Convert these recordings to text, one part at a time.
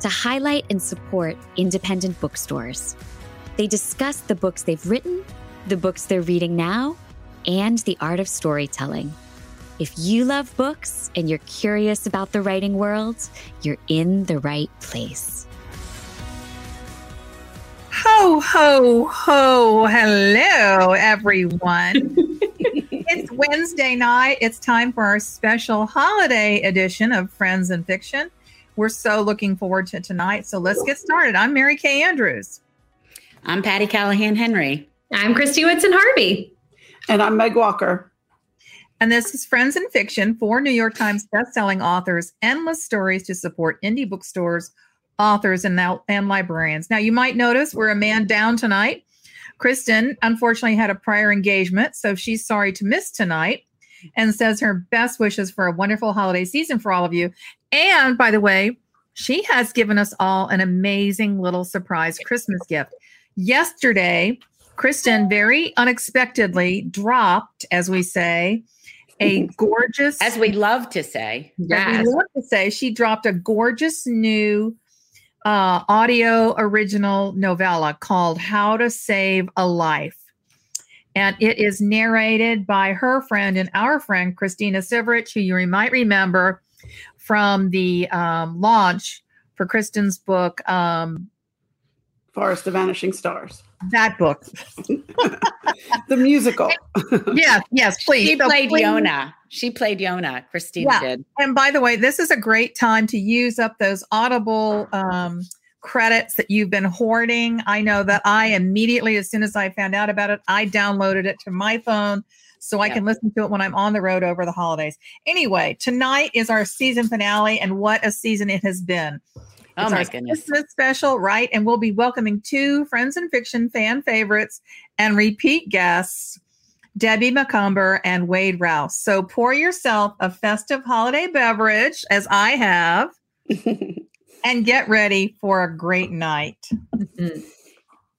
to highlight and support independent bookstores. They discuss the books they've written, the books they're reading now, and the art of storytelling. If you love books and you're curious about the writing world, you're in the right place. Ho, ho, ho. Hello, everyone. it's Wednesday night. It's time for our special holiday edition of Friends and Fiction. We're so looking forward to tonight. So let's get started. I'm Mary Kay Andrews. I'm Patti Callahan Henry. I'm Kristy Woodson Harvey. And I'm Meg Walker. And this is Friends and Fiction, for New York Times bestselling authors, endless stories to support indie bookstores, authors, and, now, and librarians. Now, you might notice we're a man down tonight. Kristin, unfortunately, had a prior engagement, so she's sorry to miss tonight and says her best wishes for a wonderful holiday season for all of you. And by the way, she has given us all an amazing little surprise Christmas gift. Yesterday, Kristin very unexpectedly dropped, as we say, a gorgeous, as we love to say, yes. we love to say, she dropped a gorgeous new uh, audio original novella called How to Save a Life. And it is narrated by her friend and our friend, Christina Siverich, who you might remember from the um, launch for Kristin's book, um, Forest of Vanishing Stars. That book. the musical. yes, yes, please. She so played please. Yona. She played Yona. Christina yeah. did. And by the way, this is a great time to use up those Audible um, credits that you've been hoarding. I know that I immediately, as soon as I found out about it, I downloaded it to my phone so I can listen to it when I'm on the road over the holidays. Anyway, tonight is our season finale, and what a season it has been. Oh my goodness. Christmas special, right? And we'll be welcoming two Friends and Fiction fan favorites and repeat guests, Debbie Macomber and Wade Rouse. So pour yourself a festive holiday beverage, as I have. and get ready for a great night. Mm-hmm.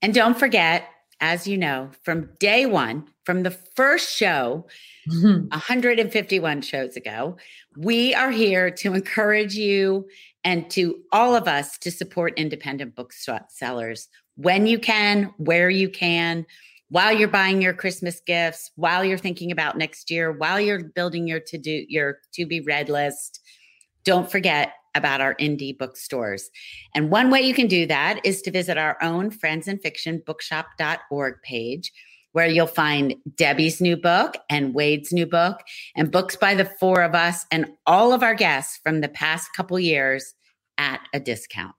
And don't forget, as you know, from day one, from the first show, mm-hmm. 151 shows ago, we are here to encourage you and to all of us to support independent booksellers when you can, where you can, while you're buying your Christmas gifts, while you're thinking about next year, while you're building your to do your to be read list. Don't forget about our indie bookstores. And one way you can do that is to visit our own Friends and Fiction bookshop.org page, where you'll find Debbie's new book and Wade's new book and books by the four of us and all of our guests from the past couple years at a discount.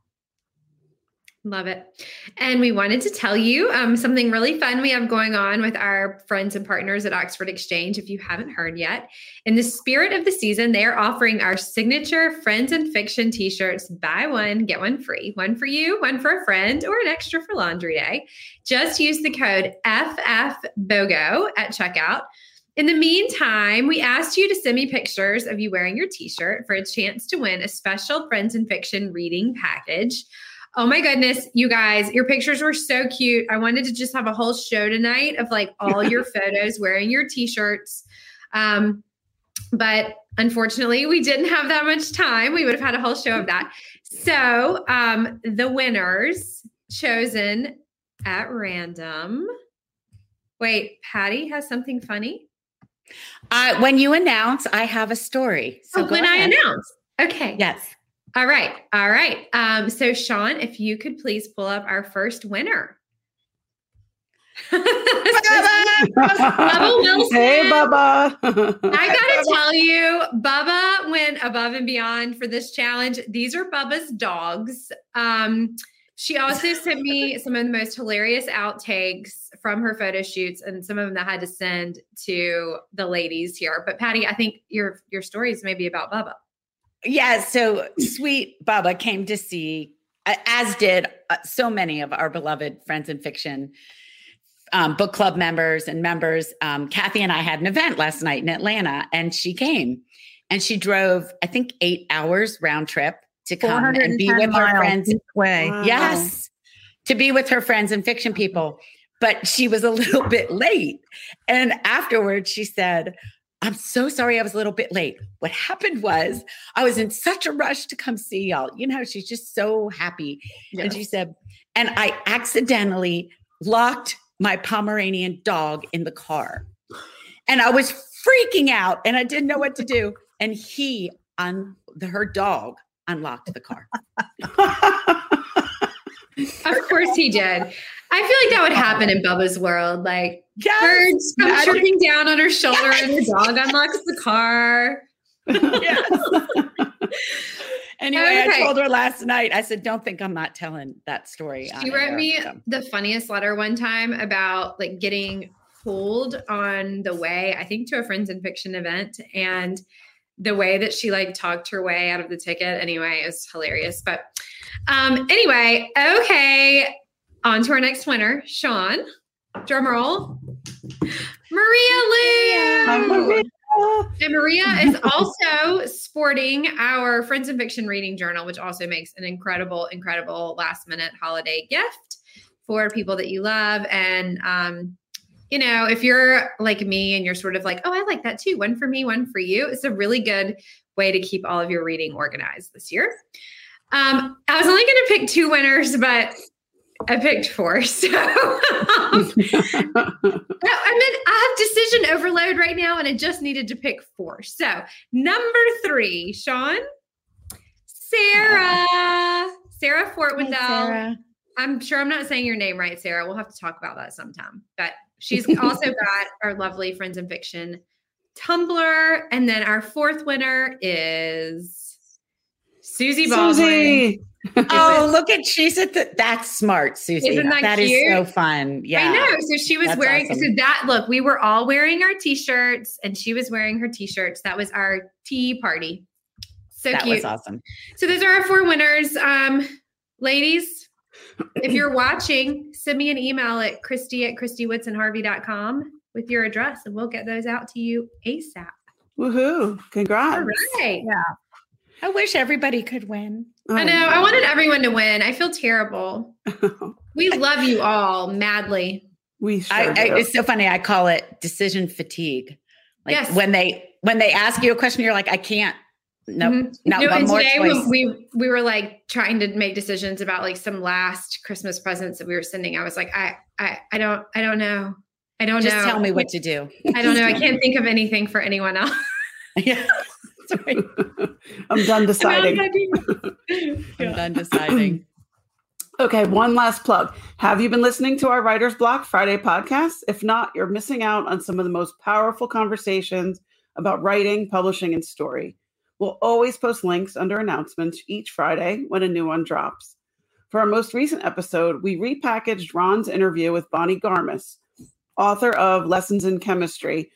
Love it. And we wanted to tell you um, something really fun we have going on with our friends and partners at Oxford Exchange. If you haven't heard yet, in the spirit of the season, they are offering our signature Friends and Fiction t shirts buy one, get one free. One for you, one for a friend, or an extra for laundry day. Just use the code FFBOGO at checkout. In the meantime, we asked you to send me pictures of you wearing your t shirt for a chance to win a special Friends and Fiction reading package. Oh my goodness, you guys, your pictures were so cute. I wanted to just have a whole show tonight of like all your photos wearing your t-shirts. Um, but unfortunately, we didn't have that much time. We would have had a whole show of that. So, um, the winners chosen at random. Wait, Patti has something funny. Uh, when you announce, I have a story. So oh, when ahead. I announce. Okay. Yes. All right. All right. Um, so, Sean, if you could please pull up our first winner. Bubba Wilson. Hey, Bubba. I gotta tell you, Bubba went above and beyond for this challenge. These are Bubba's dogs. Um, she also sent me some of the most hilarious outtakes from her photo shoots, and some of them that I had to send to the ladies here. But Patti, I think your your stories may be about Bubba. Yeah. So sweet Bubba came to see as did uh, so many of our beloved friends in fiction um, book club members and members. Um, Kathy and I had an event last night in Atlanta, and she came and she drove, I think, eight hours round trip to come and be with her friends. Way. Wow. Yes, to be with her friends and fiction people. But she was a little bit late. And afterwards, she said, I'm so sorry I was a little bit late. What happened was I was in such a rush to come see y'all. You know, she's just so happy. And she said, and I accidentally locked my Pomeranian dog in the car. And I was freaking out and I didn't know what to do. And he on the, her dog unlocked the car. Of course he did. I feel like that would happen in Bubba's world. Like Yes, birds come chirping down on her shoulder and the dog unlocks the car. yes. anyway, Okay. I told her last night, I said, don't think I'm not telling that story. She wrote air." me So, the funniest letter one time about like getting pulled on the way, I think to a friends in fiction event and the way that she like talked her way out of the ticket. Anyway, it was hilarious. But um anyway, okay. On to our next winner, Sean. Drum roll. Maria Lou. Maria. And Maria is also sporting our Friends and Fiction reading journal, which also makes an incredible, incredible last minute holiday gift for people that you love. And, um, you know, if you're like me and you're sort of like, oh, I like that too, one for me, one for you, it's a really good way to keep all of your reading organized this year. Um, I was only going to pick two winners, but I picked four. So um, I mean, I have decision overload right now, and I just needed to pick four. So, number three, Sean, Sarah, Sarah Fortwendell. I'm sure I'm not saying your name right, Sarah. We'll have to talk about that sometime. But she's also got our lovely Friends in Fiction tumbler. And then our fourth winner is Susie Baldwin. Susie. Oh, look at she's at the that's smart, Susie. Isn't that that is cute? so fun. Yeah. I know. So she was That's wearing, awesome. so that look, we were all wearing our t shirts and she was wearing her t shirts. That was our tea party. So That cute. was awesome. So those are our four winners. Um, ladies, if you're watching, send me an email at Kristy at KristyWoodsonHarvey.com with your address and we'll get those out to you ASAP. Woohoo. Congrats. All right. Yeah. I wish everybody could win. I know. I wanted everyone to win. I feel terrible. We love you all madly. we sure I, I, it's so funny. I call it decision fatigue. Like Yes. when they when they ask you a question, you're like, I can't. No, Mhm. not No, one and more today choice. we we were like trying to make decisions about like some last Christmas presents that we were sending. I was like, I I I don't I don't know. I don't Just know. Just tell me what to do. I don't know. I can't think of anything for anyone else. yeah. Sorry. I'm done deciding. I'm done deciding. Okay, one last plug. Have you been listening to our Writer's Block Friday podcast? If not, you're missing out on some of the most powerful conversations about writing, publishing, and story. We'll always post links under announcements each Friday when a new one drops. For our most recent episode, we repackaged Ron's interview with Bonnie Garmus, author of Lessons in Chemistry,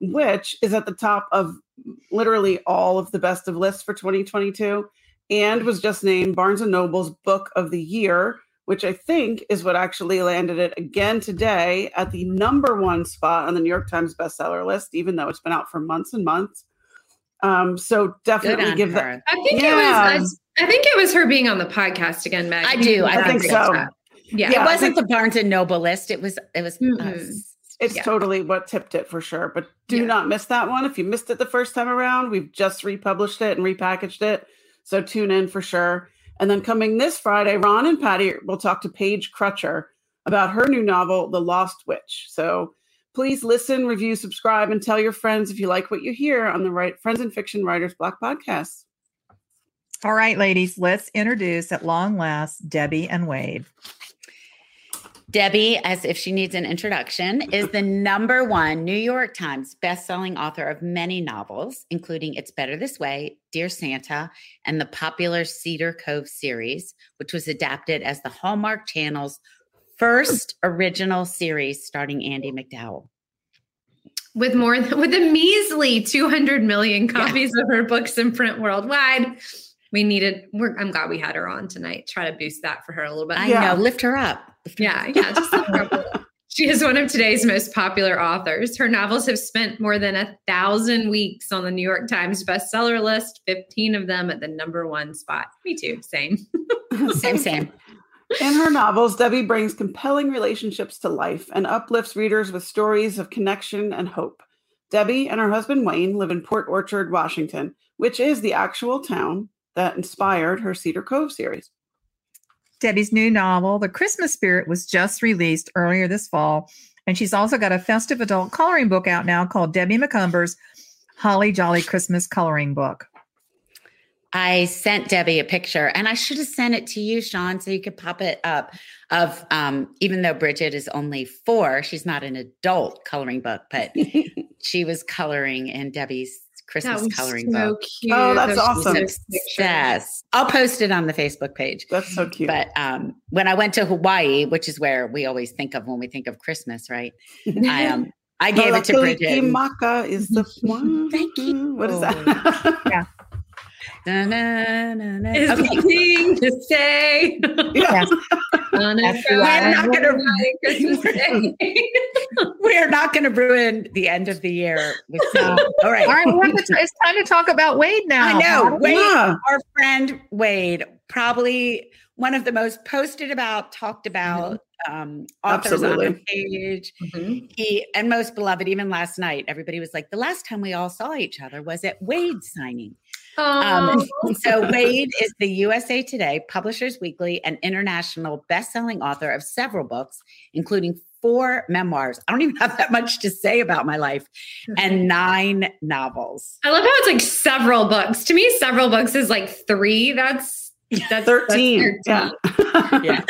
which is at the top of literally all of the best of lists for 2022 and was just named Barnes and Noble's Book of the Year, which I think is what actually landed it again today at the number one spot on the New York Times bestseller list, even though it's been out for months and months. Um, so definitely on give that. I think Yeah. it was. I think it was her being on the podcast again, Meg. I do. I think so. Yeah. Yeah, it wasn't think- the Barnes and Noble list. It was. It was. Mm-mm. It's Yeah. totally what tipped it for sure. But do Yeah. not miss that one. If you missed it the first time around, we've just republished it and repackaged it. So tune in for sure. And then coming this Friday, Ron and Patti will talk to Paige Crutcher about her new novel, The Lost Witch. So please listen, review, subscribe, and tell your friends if you like what you hear on the right Friends and Fiction Writers Block podcast. All right, ladies, let's introduce at long last Debbie and Wade. Debbie, as if she needs an introduction, is the number one New York Times bestselling author of many novels, including It's Better This Way, Dear Santa, and the popular Cedar Cove series, which was adapted as the Hallmark Channel's first original series starring Andie MacDowell. With more with a measly 200 million copies of her books in print worldwide. We needed. We're, I'm glad we had her on tonight. Try to boost that for her a little bit. I Yeah. know. Lift her up. Lift her Yeah, yeah. Just lift her up a she is one of today's most popular authors. Her novels have spent more than a thousand weeks on the New York Times bestseller list. Fifteen of them at the number one spot. Me too. Same. Same, same. In her novels, Debbie brings compelling relationships to life and uplifts readers with stories of connection and hope. Debbie and her husband Wayne live in Port Orchard, Washington, which is the actual town that inspired her Cedar Cove series. Debbie's new novel, The Christmas Spirit, was just released earlier this fall. And she's also got a festive adult coloring book out now called Debbie Macomber's Holly Jolly Christmas Coloring Book. I sent Debbie a picture and I should have sent it to you, Sean, so you could pop it up of um, even though Bridget is only four, she's not an adult coloring book, but she was coloring in Debbie's Christmas coloring so book. cute. Oh, that's Those awesome. pictures. Yes. I'll post it on the Facebook page. That's so cute. But um, when I went to Hawaii, which is where we always think of when we think of Christmas, right? I um I gave it to Bridget. and- Maka is the one. Thank you. What is that? Na, na, na, na. Is Okay. the thing to say. yeah. On a That's Friday right. not gonna- night, Christmas Day. We're not going to ruin the end of the year with No. All right. All right, to t- it's time to talk about Wade now. I know. Wade, Yeah. our friend Wade, probably one of the most posted about, talked about um, authors on our Absolutely. page. Mhm. He and most beloved. Even last night, everybody was like, "The last time we all saw each other was at Wade's signing." Um, Oh, so Wade is the USA Today, Publishers Weekly, and international best-selling author of several books, including four memoirs. I don't even have that much to say about my life, and nine novels. I love how it's like several books. To me, several books is like three. That's that's 13. That's Yeah. Yeah.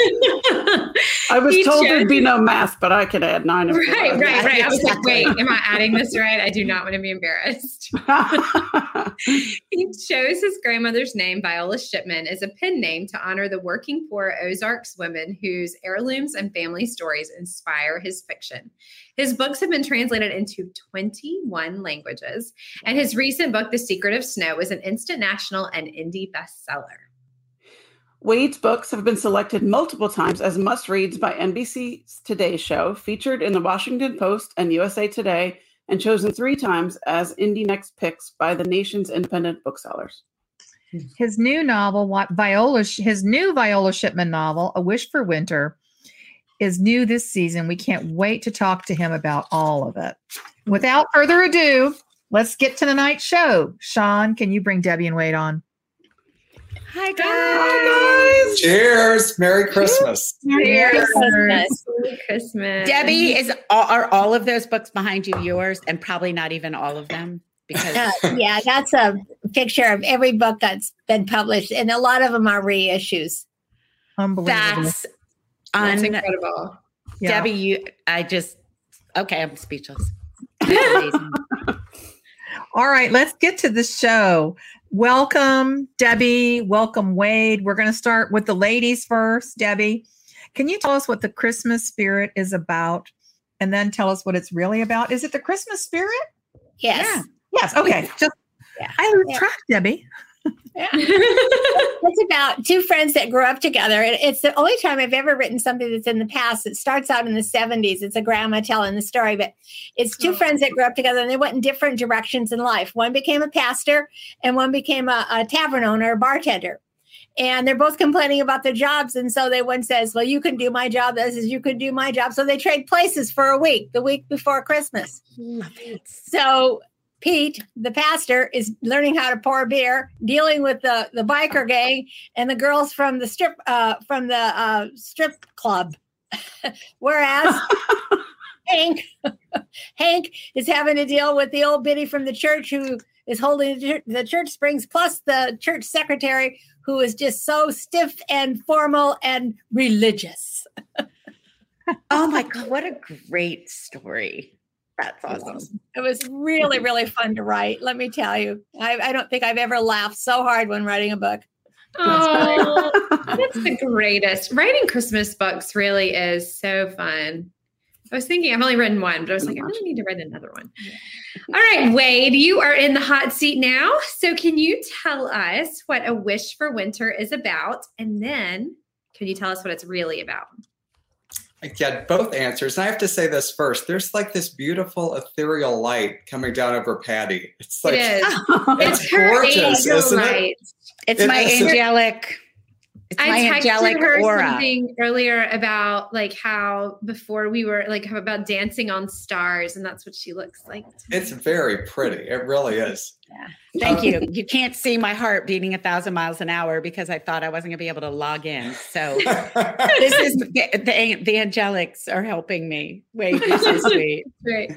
I was He told there'd be no math, but I could add nine. Right, you right, right. I was like, wait, am I adding this right? I do not want to be embarrassed. He chose his grandmother's name, Viola Shipman, as a pen name to honor the working poor Ozarks women whose heirlooms and family stories inspire his fiction. His books have been translated into 21 languages, and his recent book, The Secret of Snow, was an instant national and indie bestseller. Wade's books have been selected multiple times as must reads by NBC's Today Show, featured in the Washington Post and USA Today, and chosen three times as Indie Next Picks by the nation's independent booksellers. His new novel, Viola, his new Viola Shipman novel, A Wish for Winter, is new this season. We can't wait to talk to him about all of it. Without further ado, let's get to the night show. Sean, can you bring Debbie and Wade on? Hi Hi, guys. Cheers. Merry Christmas. Merry Christmas. Merry Christmas. Debbie, is all, are all of those books behind you yours, and probably not even all of them because Uh, yeah, that's a picture of every book that's been published, and a lot of them are reissues. Unbelievable. that's That's un- incredible. Yeah. Debbie. You, I just okay. I'm speechless. All right, let's get to the show. Welcome, Debbie. Welcome, Wade. We're going to start with the ladies first. Debbie, can you tell us what the Christmas spirit is about? And then tell us what it's really about. Is it the Christmas spirit? Yes. Yes. Okay. Just Yeah. I lose Yeah. track, Debbie. It's about two friends that grew up together. And it's the only time I've ever written something that's in the past. It starts out in the 70s. It's a grandma telling the story, but it's two Oh. friends that grew up together and they went in different directions in life. One became a pastor and one became a, a tavern owner, a bartender. And they're both complaining about their jobs. And so they one says, Well, you can do my job. This is you can do my job. So they trade places for a week, the week before Christmas. So Pete, the pastor, is learning how to pour beer, dealing with the the biker gang and the girls from the strip uh, from the uh, strip club. Whereas Hank Hank is having to deal with the old biddy from the church who is holding the the church springs, plus the church secretary who is just so stiff and formal and religious. Oh my god, what a great story! That's awesome. It was really, really fun to write. Let me tell you, I, I don't think I've ever laughed so hard when writing a book. Oh, that's the greatest. Writing Christmas books really is so fun. I was thinking I've only written one, but I was like, I really need to write another one. All right, Wade, you are in the hot seat now. So can you tell us what a wish for winter is about? And then can you tell us what it's really about? Get both answers. And I have to say this first. There's like this beautiful ethereal light coming down over Patti. It's like it is. it's, It's her gorgeous, isn't it? It's It my is- angelic. It's my I texted angelic her aura. something earlier about like how before we were like how about dancing on stars, and that's what she looks like. to me. It's very pretty. It really is. Yeah. Thank you. You can't see my heart beating a thousand miles an hour because I thought I wasn't going to be able to log in. So this is the, the, the angelics are helping me. Wait, you're so sweet. Great.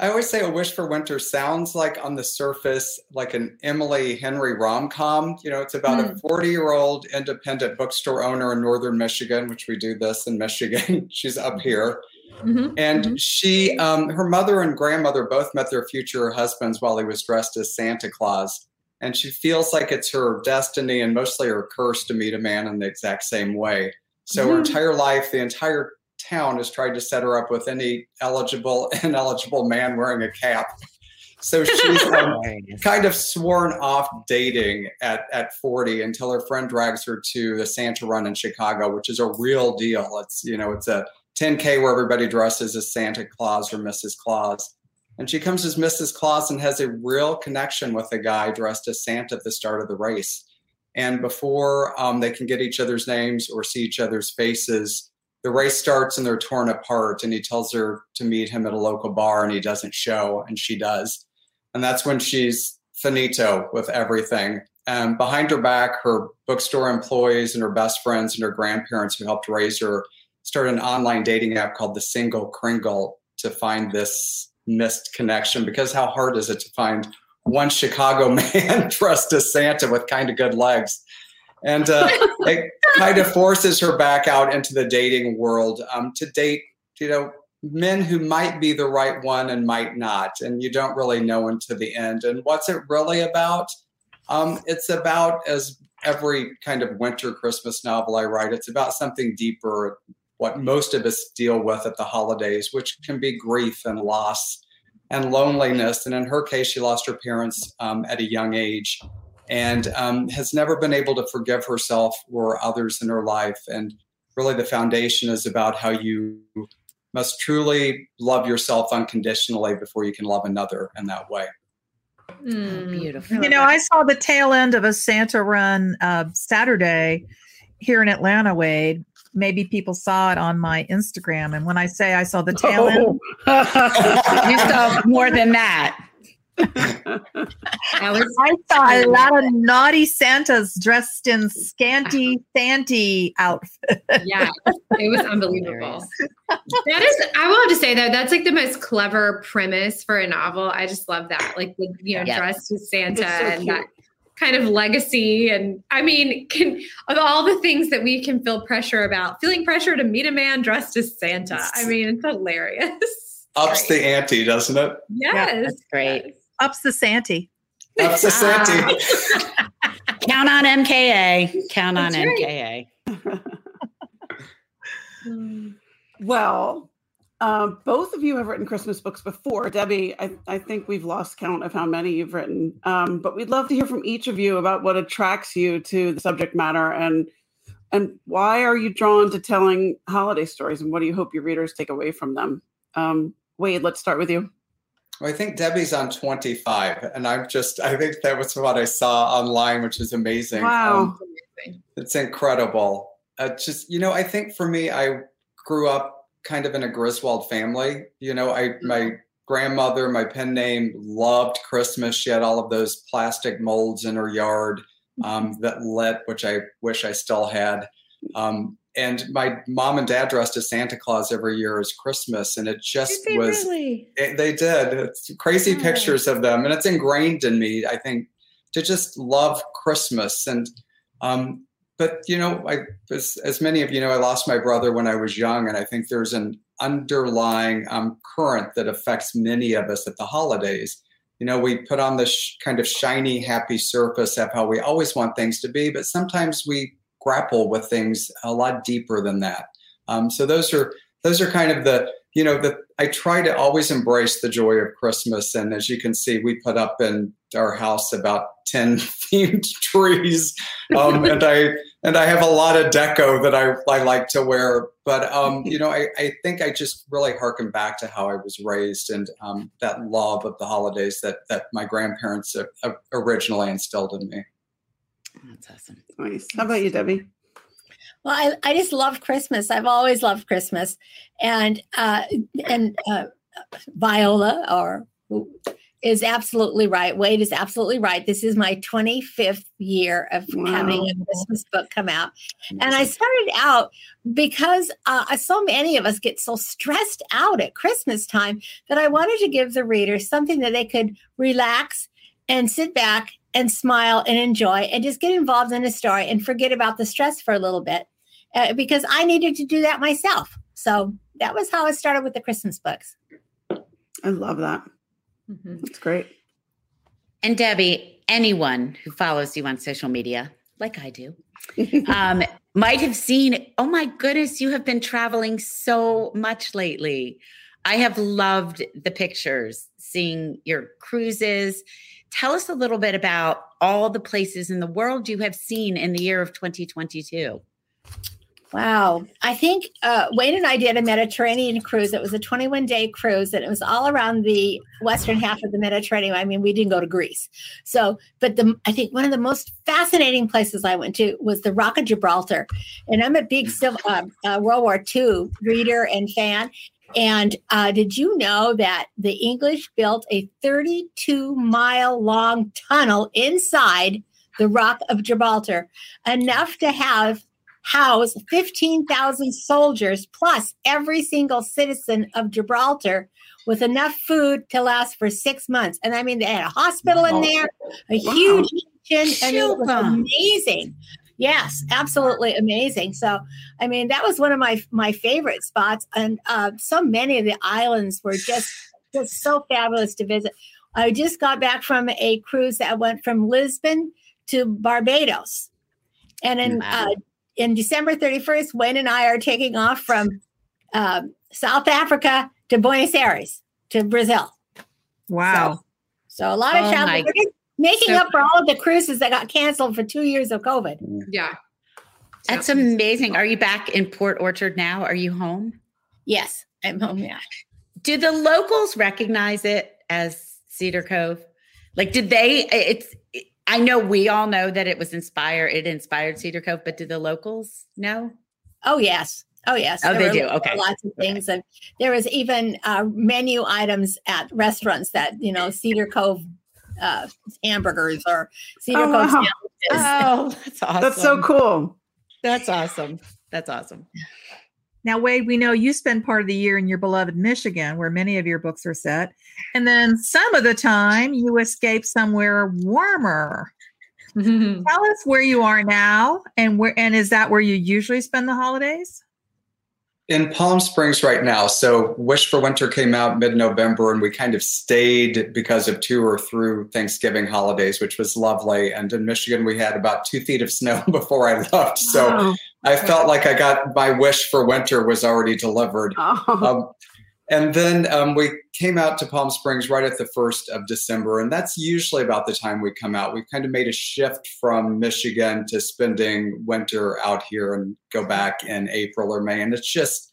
I always say a wish for winter sounds like on the surface like an Emily Henry rom com. You know, it's about a 40 year old independent bookstore owner in northern Michigan, which we do this in Michigan. She's up here. Mhm. And she, um, her mother and grandmother both met their future husbands while he was dressed as Santa Claus. And she feels like it's her destiny and mostly her curse to meet a man in the exact same way. So her Mhm. entire life, the entire town has tried to set her up with any eligible, ineligible man wearing a cap. So she's um, kind of sworn off dating at, at 40 until her friend drags her to the Santa Run in Chicago, which is a real deal. It's, you know, it's a 10K where everybody dresses as Santa Claus or Mrs. Claus. And she comes as Mrs. Claus and has a real connection with a guy dressed as Santa at the start of the race. And before um, they can get each other's names or see each other's faces, the race starts and they're torn apart. And he tells her to meet him at a local bar and he doesn't show, and she does. And that's when she's finito with everything. And behind her back, her bookstore employees and her best friends and her grandparents who helped raise her start an online dating app called The Single Kringle to find this missed connection. Because how hard is it to find one Chicago man dressed as Santa with kind of good legs? And uh, it kind of forces her back out into the dating world um, to date, you know, men who might be the right one and might not. And you don't really know until the end. And what's it really about? Um, it's about, as every kind of winter Christmas novel I write, it's about something deeper, what most of us deal with at the holidays, which can be grief and loss and loneliness. And in her case, she lost her parents um, at a young age and um, has never been able to forgive herself or others in her life. And really, the foundation is about how you must truly love yourself unconditionally before you can love another in that way. Mm. Beautiful. You know, I saw the tail end of a Santa run uh, Saturday here in Atlanta, Wade. Maybe people saw it on my Instagram. And when I say I saw the tail end, you saw more than that. That was I saw a lot of naughty Santas dressed in scanty Santy outfits. yeah, it was unbelievable. That is, I will have to say though, that's like the most clever premise for a novel. I just love that, like the you know Yeah. dressed as Santa so and cute. that kind of legacy. And I mean, can of all the things that we can feel pressure about, feeling pressure to meet a man dressed as Santa. I mean, it's hilarious. Ups the ante, doesn't it? Yes, That's great. Ups the Santy. Ups the ante. Count on MKA. Count on That's right. MKA. Well, uh, both of you have written Christmas books before. Debbie, I, I think we've lost count of how many you've written. Um, but we'd love to hear from each of you about what attracts you to the subject matter and and why are you drawn to telling holiday stories and what do you hope your readers take away from them? Um, Wade, let's start with you. Well, I think Debbie's on 25, and I'm just, I think that was what I saw online, which is amazing. Wow. Um, it's incredible. Uh, just, you know, I think for me, I grew up kind of in a Griswold family. You know, I, my grandmother, my pen name, loved Christmas. She had all of those plastic molds in her yard um, that lit, which I wish I still had. Um, and my mom and dad dressed as Santa Claus every year as Christmas, and it just was really? it, they did. It's crazy Oh. pictures of them, and it's ingrained in me. I think to just love Christmas, and um, but you know, I as, as many of you know, I lost my brother when I was young, and I think there's an underlying um, current that affects many of us at the holidays. You know, we put on this sh- kind of shiny, happy surface of how we always want things to be, but sometimes we grapple with things a lot deeper than that. Um, so those are those are kind of the you know, the, I try to always embrace the joy of Christmas. And as you can see, we put up in our house about 10 themed trees. Um, and I, and I have a lot of deco that I, I like to wear. But, um, you know, I, I think I just really harken back to how I was raised and um, that love of the holidays that, that my grandparents originally instilled in me. That's awesome. Nice. How about you, Debbie? Well, I, I just love Christmas. I've always loved Christmas, and uh, and uh, Viola or is absolutely right. Wade is absolutely right. This is my 25th year of wow. having a Christmas book come out. And I started out because uh, so many of us get so stressed out at Christmas time that I wanted to give the readers something that they could relax and sit back and smile and enjoy and just get involved in a story and forget about the stress for a little bit uh, because I needed to do that myself. So that was how I started with the Christmas books. I love that. Mm-hmm. That's great. And Debbie, anyone who follows you on social media, like I do, um, might have seen, oh my goodness, you have been traveling so much lately. I have loved the pictures, seeing your cruises. Tell us a little bit about all the places in the world you have seen in the year of 2022. Wow. I think uh, Wayne and I did a Mediterranean cruise. It was a 21 day cruise and it was all around the western half of the Mediterranean. I mean, we didn't go to Greece. So, but the, I think one of the most fascinating places I went to was the Rock of Gibraltar. And I'm a big uh, uh, World War II reader and fan. And uh, did you know that the English built a 32 mile long tunnel inside the Rock of Gibraltar, enough to have house 15,000 soldiers plus every single citizen of Gibraltar with enough food to last for six months. And I mean, they had a hospital in there, a wow. huge kitchen, and it was amazing. Yes, absolutely amazing. So, I mean, that was one of my my favorite spots, and uh, so many of the islands were just just so fabulous to visit. I just got back from a cruise that went from Lisbon to Barbados, and in wow. uh, in December 31st, Wayne and I are taking off from uh, South Africa to Buenos Aires to Brazil. Wow. So, so a lot of oh travel. Making so, up for all of the cruises that got canceled for two years of COVID. Yeah. That's amazing. Are you back in Port Orchard now? Are you home? Yes, I'm home. Yeah. Do the locals recognize it as Cedar Cove? Like, did they? It's I know we all know that it was inspired, it inspired Cedar Cove, but do the locals know? Oh, yes. Oh, yes. Oh, there they do. Okay. Lots of things. Okay. And there was even uh, menu items at restaurants that, you know, Cedar Cove uh, hamburgers or Cedar oh, Cove wow. Oh, that's awesome. That's so cool. That's awesome. That's awesome. Now, Wade, we know you spend part of the year in your beloved Michigan, where many of your books are set. And then some of the time you escape somewhere warmer. Tell us where you are now and where and is that where you usually spend the holidays? In Palm Springs right now. So Wish for Winter came out mid-November and we kind of stayed because of two or through Thanksgiving holidays, which was lovely. And in Michigan, we had about two feet of snow before I left. So oh. I felt like I got my wish for winter was already delivered. Oh. Um, and then um, we came out to Palm Springs right at the first of December, and that's usually about the time we come out. We've kind of made a shift from Michigan to spending winter out here and go back in April or May. And it's just,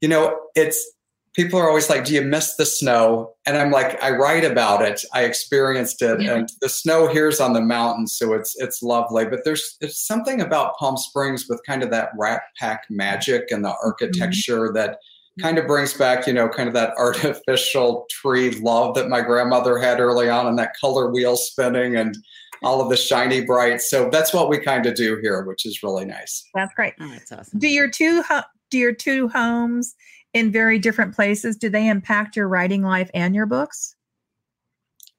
you know, it's people are always like, "Do you miss the snow?" And I'm like, I write about it. I experienced it, yeah. and the snow here's on the mountains, so it's it's lovely. But there's it's something about Palm Springs with kind of that Rat Pack magic and the mm-hmm. architecture mm-hmm. that kind of brings back, you know, kind of that artificial tree love that my grandmother had early on and that color wheel spinning and all of the shiny bright. So that's what we kind of do here, which is really nice. That's great. Oh, that's awesome. Do your two do your two homes in very different places, do they impact your writing life and your books?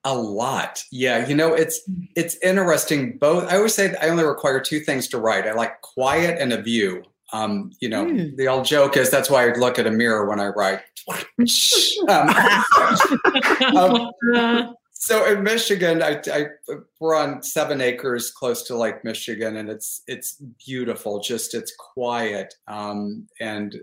A lot. Yeah, you know, it's mm. it's interesting both I always say I only require two things to write. I like quiet and a view. Um, you know, mm. the old joke is that's why I look at a mirror when I write. um, um, so in Michigan, I, I we're on seven acres close to Lake Michigan, and it's it's beautiful. Just it's quiet, um, and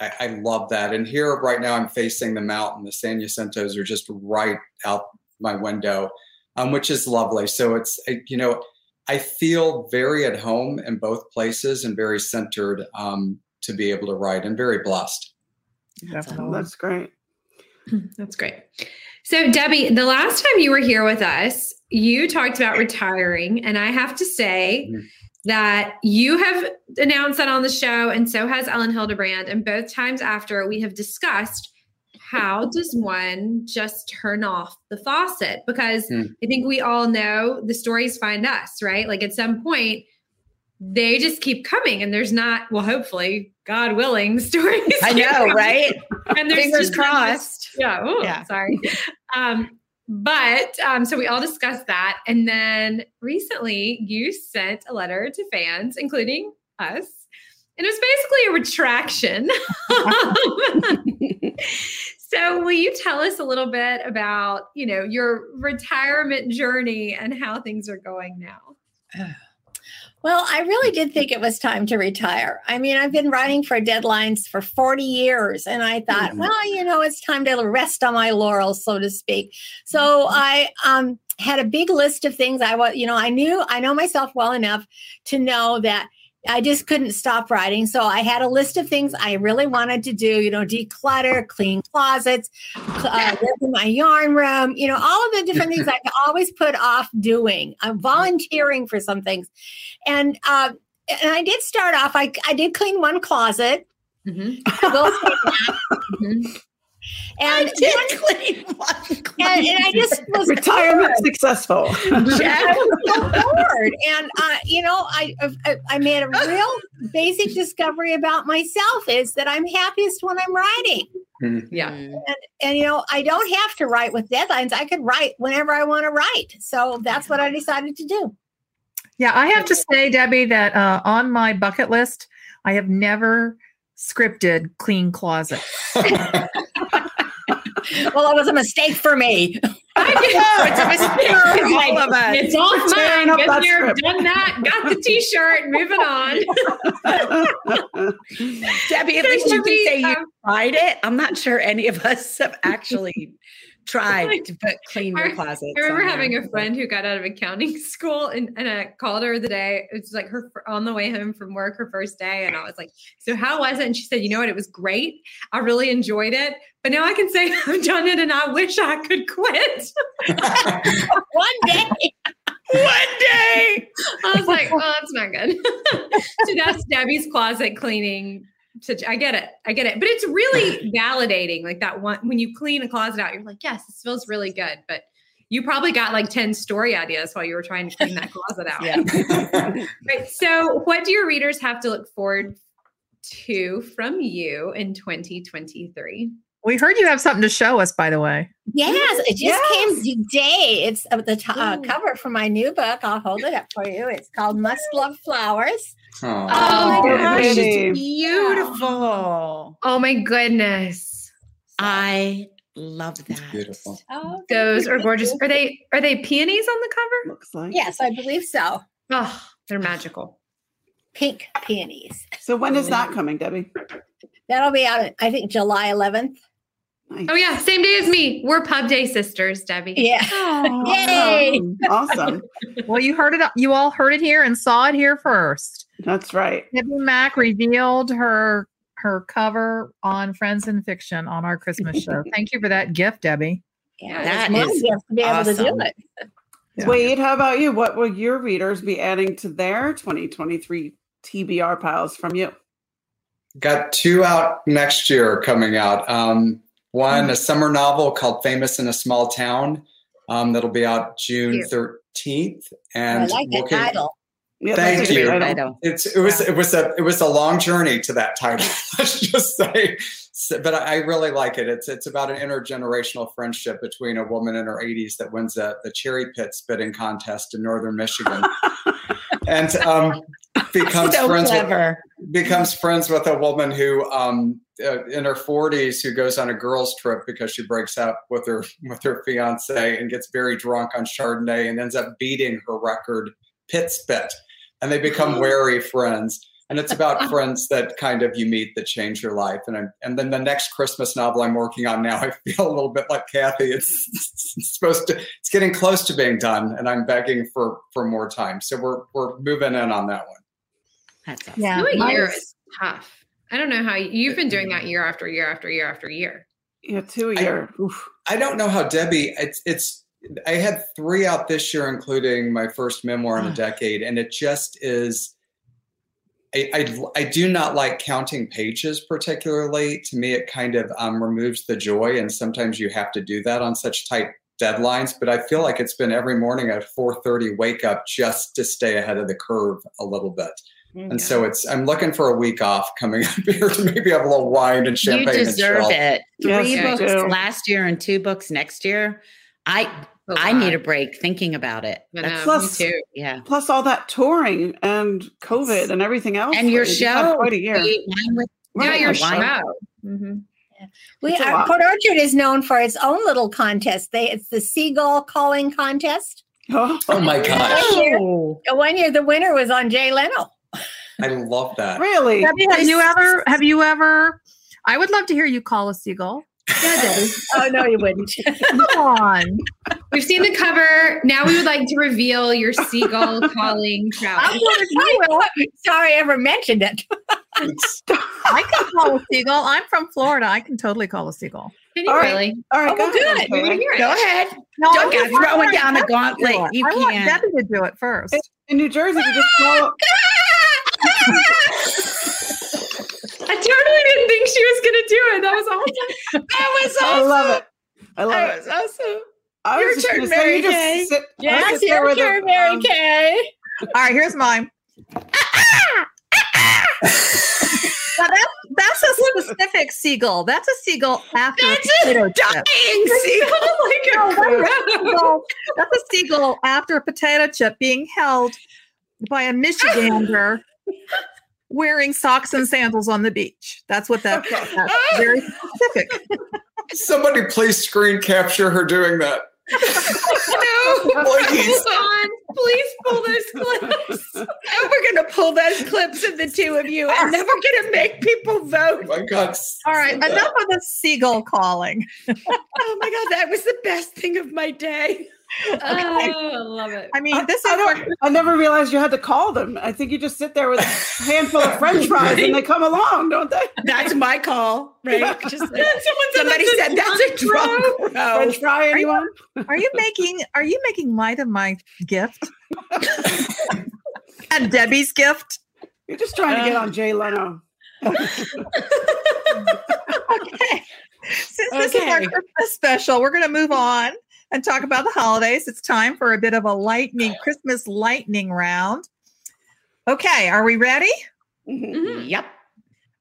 I, I love that. And here right now, I'm facing the mountain. The San Jacintos are just right out my window, um, which is lovely. So it's you know, I feel very at home in both places and very centered um, to be able to write and very blessed. Definitely. That's great. That's great. So, Debbie, the last time you were here with us, you talked about retiring. And I have to say mm-hmm. that you have announced that on the show, and so has Elin Hilderbrand. And both times after, we have discussed how does one just turn off the faucet? Because mm. I think we all know the stories find us, right? Like at some point, they just keep coming and there's not well hopefully god willing stories i know right? And there's fingers crossed. Yeah Ooh, yeah. sorry. Um but um so we all discussed that. And then recently you sent a letter to fans including us and it was basically a retraction so will you tell us a little bit about you know your retirement journey and how things are going now Well, I really did think it was time to retire. I mean, I've been writing for deadlines for 40 years, and I thought, mm-hmm. well, you know, it's time to rest on my laurels, so to speak. So mm-hmm. I um, had a big list of things I was, you know, I knew, I know myself well enough to know that I just couldn't stop writing. So I had a list of things I really wanted to do, you know, declutter, clean closets, uh, work in my yarn room, you know, all of the different things I always put off doing. I'm volunteering for some things. And, uh, and I did start off, I, I did clean one closet. Mm-hmm. mm-hmm. And I did clean one. And, and, I just was retirement bored. successful. I was so bored, and uh, you know, I, I, I made a real basic discovery about myself is that I'm happiest when I'm writing. Mm-hmm. Yeah, and, and you know, I don't have to write with deadlines. I could write whenever I want to write. So that's what I decided to do. Yeah, I have to say, Debbie, that uh, on my bucket list, I have never scripted clean closet. well, that was a mistake for me. I know it's a mistake for all of us. It's off mine. Been there, done that. Got the T-shirt. Moving on. Debbie, at least you can say you um, tried it. I'm not sure any of us have actually tried to put clean your closet. I remember having a friend who got out of accounting school and, and I called her the day it was like her on the way home from work, her first day. And I was like, So how was it? And she said, You know what? It was great. I really enjoyed it. But now I can say I've done it and I wish I could quit. One day. One day. I was like, Oh, that's not good. so that's Debbie's closet cleaning such I get it. I get it. But it's really validating. Like that one when you clean a closet out, you're like, yes, this feels really good. But you probably got like 10 story ideas while you were trying to clean that closet out. Yeah. right. So what do your readers have to look forward to from you in 2023? We heard you have something to show us, by the way. Yes, it just yes. came today. It's uh, the t- uh, cover for my new book. I'll hold it up for you. It's called Must Love Flowers. Oh, oh my oh, gosh, it's beautiful. Oh my goodness. I love that. It's beautiful. Oh, Those are gorgeous. Are they are they peonies on the cover? Looks like. Yes, I believe so. Oh, they're magical. Pink peonies. So when is oh, that coming, Debbie? That'll be out I think July 11th. Nice. Oh yeah, same day as me. We're pub day sisters, Debbie. Yeah. Yay. Awesome. well, you heard it. You all heard it here and saw it here first. That's right. Debbie Mack revealed her her cover on Friends in Fiction on our Christmas show. Thank you for that gift, Debbie. Yeah, that is gift to be awesome. able to do it. Yeah. Wade, how about you? What will your readers be adding to their 2023 TBR piles from you? Got two out next year coming out. Um, one, mm-hmm. a summer novel called Famous in a Small Town. Um, that'll be out June thirteenth, and I like the title. Yeah, Thank you. It's it was it was a it was a long journey to that title. Let's just say, but I, I, really like it. It's it's about an intergenerational friendship between a woman in her 80s that wins a, the cherry pit spitting contest in northern Michigan, and um, becomes so friends clever. with becomes friends with a woman who um, uh, in her 40s who goes on a girls trip because she breaks up with her with her fiance and gets very drunk on Chardonnay and ends up beating her record pit spit and they become wary friends. and it's about friends that kind of you meet that change your life. And I'm, and then the next Christmas novel I'm working on now, I feel a little bit like Kathy. It's, it's supposed to, it's getting close to being done, and I'm begging for for more time. So we're we're moving in on that one. That's awesome. Yeah. Doing year is- is tough. I don't know how you, you've been doing that year after year after year after year. Yeah, two a I- year. Oof. I don't know how Debbie. It's it's. I had three out this year, including my first memoir in a decade, and it just is. I, I, I do not like counting pages particularly. To me, it kind of um, removes the joy, and sometimes you have to do that on such tight deadlines. But I feel like it's been every morning at four thirty wake up just to stay ahead of the curve a little bit. And so it's I'm looking for a week off coming up here to maybe have a little wine and champagne. You champagne. deserve and it. Yes, Three you books last year and two books next year. I I need a break thinking about it. That's- know, Plus- too. yeah. Plus all that touring and COVID and everything else. And your You just had show. Quite a year. Wine with- Yeah, your wine. show. Mhm. We It's a our lot. Port Orchard is known for its own little contest. They it's the seagull calling contest. Oh, Oh my gosh, One year, Oh, one year the winner was on Jay Leno. I love that. really? Debbie, have you ever? Have you ever? I would love to hear you call a seagull. Yeah, Debbie. Oh no, you wouldn't. Come on. We've seen the cover. Now we would like to reveal your seagull calling I'm challenge. gonna tell you, Sorry, I ever mentioned it. I can call a seagull. I'm from Florida. I can totally call a seagull. Can you All right. really? All right, Oh, go well, ahead. good. We want to okay. it. go ahead. No, Don't get go just want throwing down the gauntlet. do it. You I want can't. Debbie to do it first. In New Jersey, you just oh, call. I totally didn't think she was going to do it. That was awesome. That was awesome. I love it. I love That it. was awesome. I Your was turn, gonna Mary you just Kay. sit- Yes, sit there your with turn, Mary um, Kay. All right, here's mine. Ah, ah, ah, now that's that's a specific seagull. That's a seagull after That's a a potato chip. dying seagull. Oh no, that's, a seagull, that's a seagull after a potato chip being held by a Michigander wearing socks and sandals on the beach. That's what that, that's very specific. Somebody please screen capture her doing that. no, Please. hold on. Please pull those clips. and we're gonna pull those clips of the two of you, and then we're gonna make people Oh vote. my God. All right, enough of the seagull calling. Oh my god, that was the best thing of my day. Oh, I love it. I mean, this I, don't, I never realized you had to call them. I think you just sit there with a handful of French fries and they come along, don't they? That's my call, right? Just Someone somebody said that's a drunk row. French fry, anyone? Are you making are you making light of my gift? and Debbie's gift? You're just trying to get uh. on Jay Leno. Okay. Since this is our Okay. Christmas special, we're going to move on and talk about the holidays. It's time for a bit of a lightning Christmas lightning round. Okay, are we ready? Mhm. Mhm. Yep.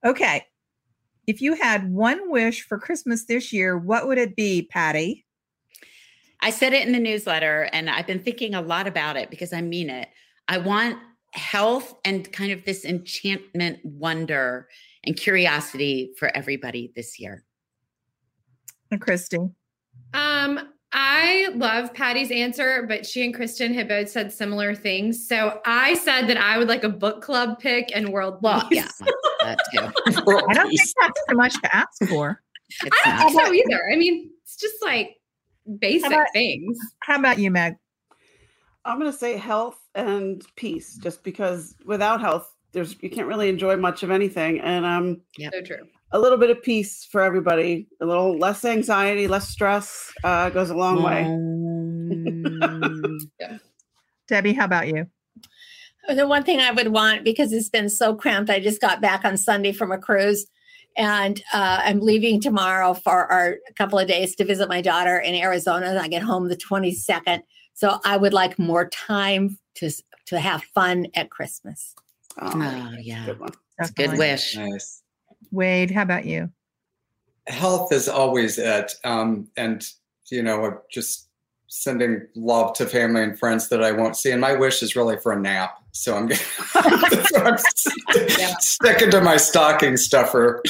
Okay. If you had one wish for Christmas this year, what would it be, Patti? I said it in the newsletter, and I've been thinking a lot about it because I mean it. I want health and kind of this enchantment, wonder, and curiosity for everybody this year. And Kristy. Um, I love Patti's answer, but she and Kristin had both said similar things. So I said that I would like a book club pick and world Well, peace. yeah, that too. I don't think that's too much to ask for. It's I don't not. think so either. I mean, it's just like basic about- things. How about you, Meg? I'm going to say health and peace, just because without health, there's you can't really enjoy much of anything. And um, So true. A little bit of peace for everybody, a little less anxiety, less stress uh, goes a long way. Um, Debbie, how about you? The one thing I would want because it's been so cramped. I just got back on Sunday from a cruise, and uh, I'm leaving tomorrow for our a couple of days to visit my daughter in Arizona. And I get home the 22nd, so I would like more time to to have fun at Christmas. Oh, oh, yeah. good one. It's a good wish. Nice. Wade, how about you? Health is always it. Um, and, you know, I'm just sending love to family and friends that I won't see. And my wish is really for a nap. So I'm, so I'm st- sticking to my stocking stuffer.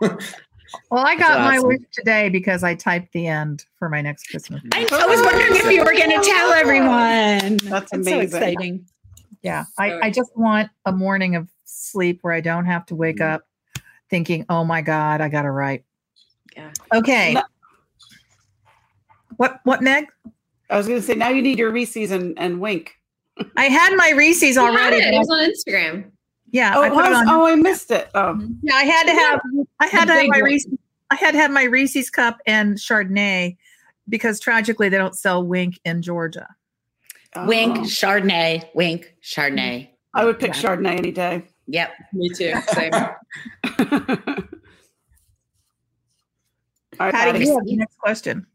Well, I got my wish today because I typed the end for my next Christmas. I, I was wondering if you were going to tell everyone. That's so amazing. exciting. Yeah, I, I just want a morning of sleep where I don't have to wake Mhm. up thinking, "Oh my God, I got to write." Yeah. Okay. No. What? What, Meg? I was going to say now you need your Reese's and, and Wink. I had my Reese's You had already. it. It was on Instagram. yeah, Oh, I it put it was? on. oh, I missed it. Oh, mm-hmm. Yeah, I had to have. I had to have my. Reese's. I had to have my Reese's cup and Chardonnay because tragically they don't sell Wink in Georgia. Oh. Wink, Oh. Chardonnay, wink, Chardonnay. I would pick Yeah. Chardonnay any day. Yep. Me too. Same. All right, Patti, Patti. you have the next question.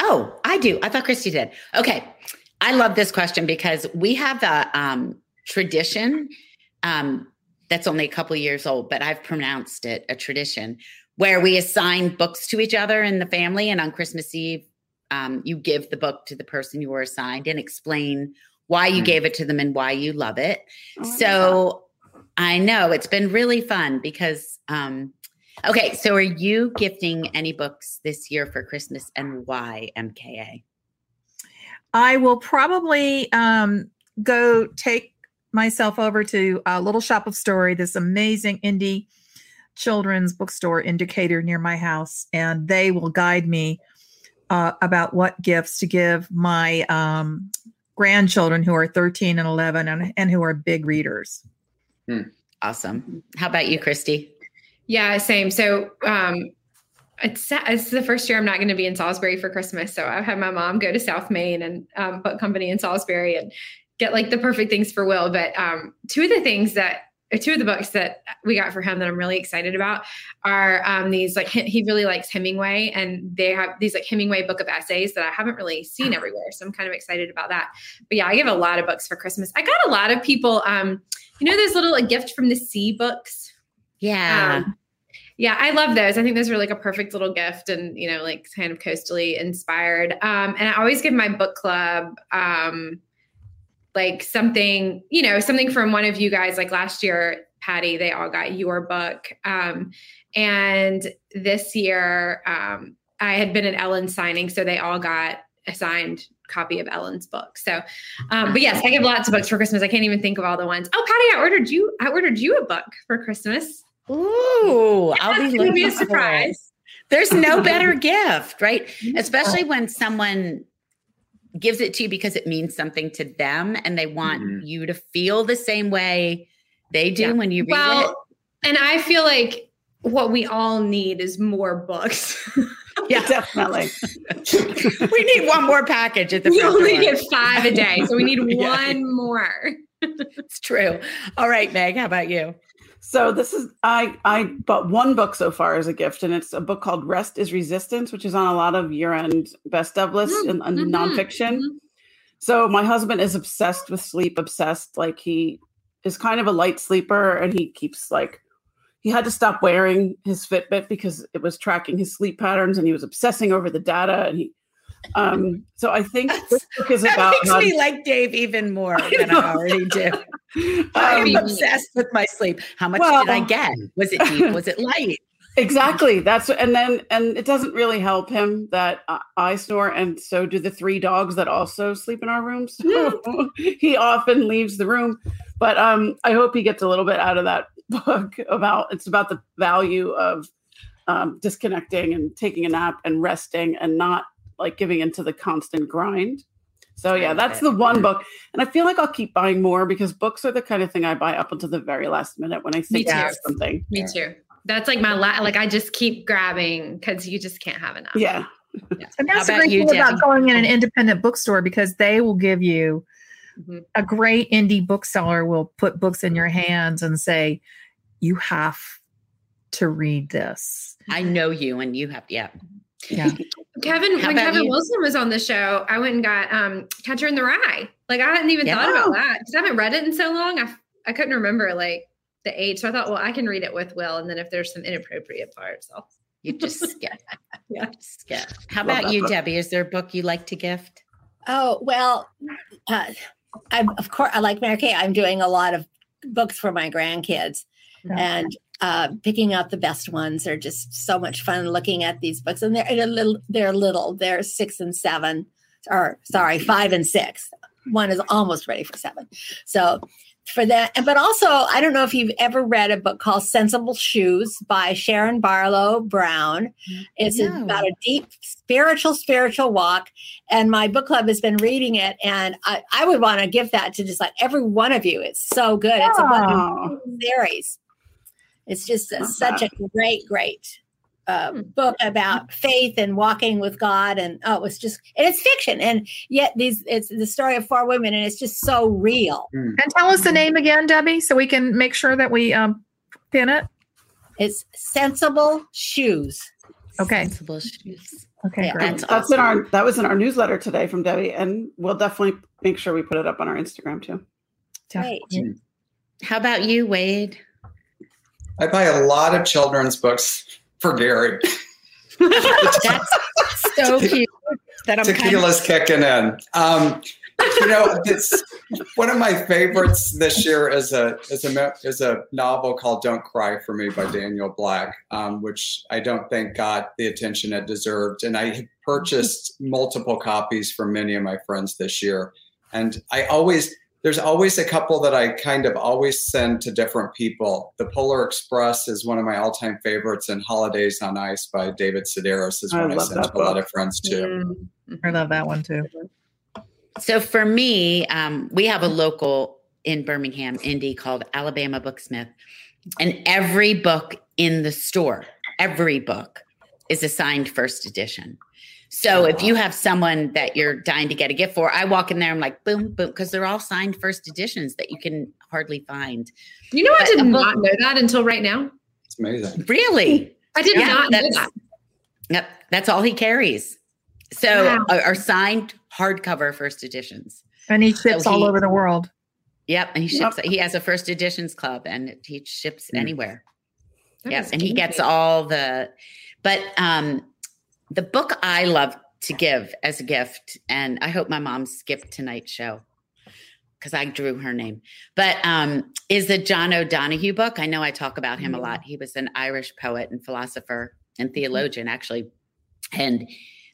Oh, I do. I thought Kristy did. Okay. I love this question because we have a um, tradition um, that's only a couple years old, but I've pronounced it a tradition where we assign books to each other in the family. And on Christmas Eve, um, you give the book to the person you were assigned and explain why you Hmm. gave it to them and why you love it. Oh, I love So I know it's been really fun because, um, okay, so are you gifting any books this year for Christmas and why MKA? I will probably um, go take myself over to a Little Shop of Story, this amazing indie children's bookstore in Decatur near my house, and they will guide me uh, about what gifts to give my um, grandchildren who are 13 and 11 and, and who are big readers. Awesome. How about you, Kristy? Yeah, same. So um it's it's the first year I'm not going to be in Salisbury for Christmas. So I've had my mom go to South Main and um, book company in Salisbury and get like the perfect things for Will. But um, two of the things that two of the books that we got for him that I'm really excited about are um, these like he, really likes Hemingway and they have these like Hemingway book of essays that I haven't really seen everywhere. So I'm kind of excited about that. But yeah, I give a lot of books for Christmas. I got a lot of people, um, you know, those little a gift from the sea books. Yeah. Um, yeah, I love those. I think those are like a perfect little gift and, you know, like kind of coastally inspired. Um, and I always give my book club um, like something, you know, something from one of you guys, like last year, Patti, they all got your book. Um, and this year, um, I had been at Elin's signing, so they all got a signed copy of Elin's book. So, um, but yes, I give lots of books for Christmas. I can't even think of all the ones. Oh, Patti, I ordered you. I ordered you a book for Christmas. Ooh, I'll be gonna be a looking surprise. There's no better gift, right? Especially when someone gives it to you because it means something to them and they want Mhm. you to feel the same way they do Yeah. when you read Well, and I feel like what we all need is more books. Yeah. Definitely. We need one more package at the we only door. get five a day, so we need Yeah. one more. It's true. All right, Meg, how about you? So this is I I bought one book so far as a gift, and it's a book called Rest is Resistance, which is on a lot of year-end best of lists and, and Mhm, nonfiction. mhm. So my husband is obsessed with sleep, obsessed. Like he is kind of a light sleeper, and he keeps like he had to stop wearing his Fitbit because it was tracking his sleep patterns, and he was obsessing over the data. And he, um, so I think this book is That about makes how- me like Dave even more than I already do. I'm Um, obsessed with my sleep. How much Well- did I get? Was it deep? Was it light? Exactly. That's and then and it doesn't really help him that I, I snore, and so do the three dogs that also sleep in our rooms. So he often leaves the room, but um, I hope he gets a little bit out of that book about it's about the value of um, disconnecting and taking a nap and resting and not like giving into the constant grind. So yeah, that's the one book, and I feel like I'll keep buying more because books are the kind of thing I buy up until the very last minute when I think of something. Me too. That's like my la- like I just keep grabbing because you just can't have enough. Yeah. And that's the great you, thing about going in an independent bookstore because they will give you Mhm. a great indie bookseller will put books in your hands and say, you have to read this. I know you and you have, yeah. Yeah. Kevin, How when Kevin you? Wilson was on the show, I went and got um Catcher in the Rye. Like I hadn't even Yeah. thought about that because I haven't read it in so long. I I couldn't remember like the age. So I thought, well, I can read it with Will, and then if there's some inappropriate parts, I'll You just skip. Yeah. Skip. How Love about you, book. Debbie? Is there a book you like to gift? Oh well, uh, I'm of course I like Mary Kay. I'm doing a lot of books for my grandkids, Yeah. and uh, picking out the best ones are just so much fun. Looking at these books, and they're a little. They're little. They're six and seven, or sorry, five and six. One is almost ready for seven. So for that. But also, I don't know if you've ever read a book called Sensible Shoes by Sharon Garlough Brown. It's No. about a deep spiritual, spiritual walk. And my book club has been reading it. And I, I would want to give that to just like every one of you. It's so good. It's a series. It's just a, Love such a great, great uh, book about faith and walking with God. And oh, it was just, and it's fiction. And yet these, it's the story of four women, and it's just so real. And tell us the name again, Debbie, so we can make sure that we um, pin it. It's sensible shoes. Okay. Sensible shoes. Okay, Yeah. great. That's That's in our that was in our newsletter today from Debbie, and we'll definitely make sure we put it up on our Instagram too. Great. How about you, Wade? I buy a lot of children's books for Gary. That's so cute. That I'm kind of Tequila's kicking in. Um, you know, it's one of my favorites this year is a is a is a novel called "Don't Cry for Me" by Daniel Black, um, which I don't think got the attention it deserved. And I purchased multiple copies for many of my friends this year, and I always there's always a couple that I kind of always send to different people. The Polar Express is one of my all time favorites, and Holidays on Ice by David Sedaris is I one I, love send that to a lot of friends too. I love that one too. So for me, um, we have a local in Birmingham indie called Alabama Booksmith, and every book in the store, every book is a signed first edition. So if you have someone that you're dying to get a gift for, I walk in there, I'm like, boom, boom, because they're all signed first editions that you can hardly find. You know, I did a book- not know that until right now. It's amazing. Really? I did Yeah, not know that's- that. Yep, that's all he carries. So Wow. are, are signed hardcover first editions. And he ships So all he- over the world. Yep, and he Yep. ships. He has a first editions club, and he ships Mm. anywhere. That Yep, is and he gets all the. But um, the book I love to give as a gift, and I hope my mom skipped tonight's show because I drew her name. But um, is the John O'Donohue book? I know I talk about him a Mm. lot. He was an Irish poet and philosopher and theologian, actually. And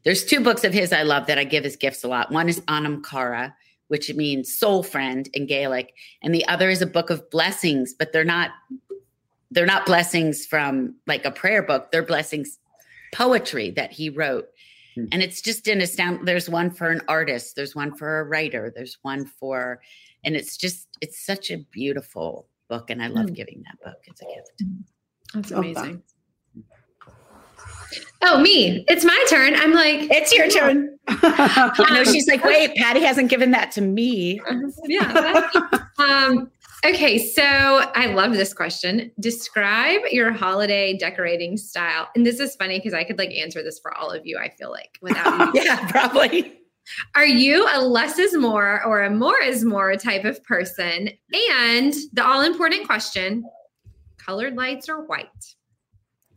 there's two books of his I love that I give as gifts a lot. One is Anam Cara, which means soul friend in Gaelic, and the other is a book of blessings, but they're not they're not blessings from like a prayer book. They're blessings poetry that he wrote. Hmm. And it's just an astound there's one for an artist, there's one for a writer, there's one for and it's just it's such a beautiful book and I love Hmm. giving that book It's a gift. That's amazing. Oh, me. It's my turn. I'm like, It's your turn. I know she's like, wait, Patti hasn't given that to me. yeah. um, okay, so I love this question. Describe your holiday decorating style. And this is funny because I could like answer this for all of you, I feel like, without you. Yeah, probably. Are you a less is more or a more is more type of person? And the all important question colored lights or white?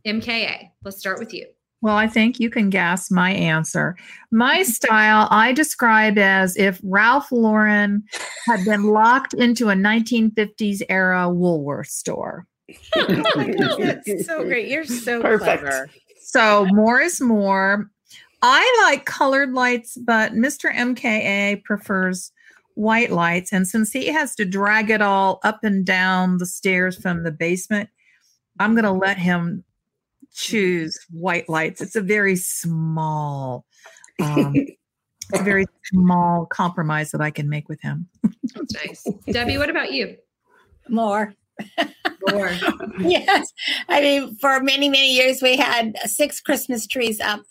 MKA, let's start with you. Well, I think you can guess my answer. My style I describe as if Ralph Lauren had been locked into a 1950s era Woolworth store. That's so great. You're so Perfect. clever. So more is more. I like colored lights, but Mr. MKA prefers white lights. And since he has to drag it all up and down the stairs from the basement, I'm going to let him choose white lights. It's a very small, um, it's a very small compromise that I can make with him. That's nice. Debbie, what about you? More. More. yes. I mean, for many, many years, we had six Christmas trees up,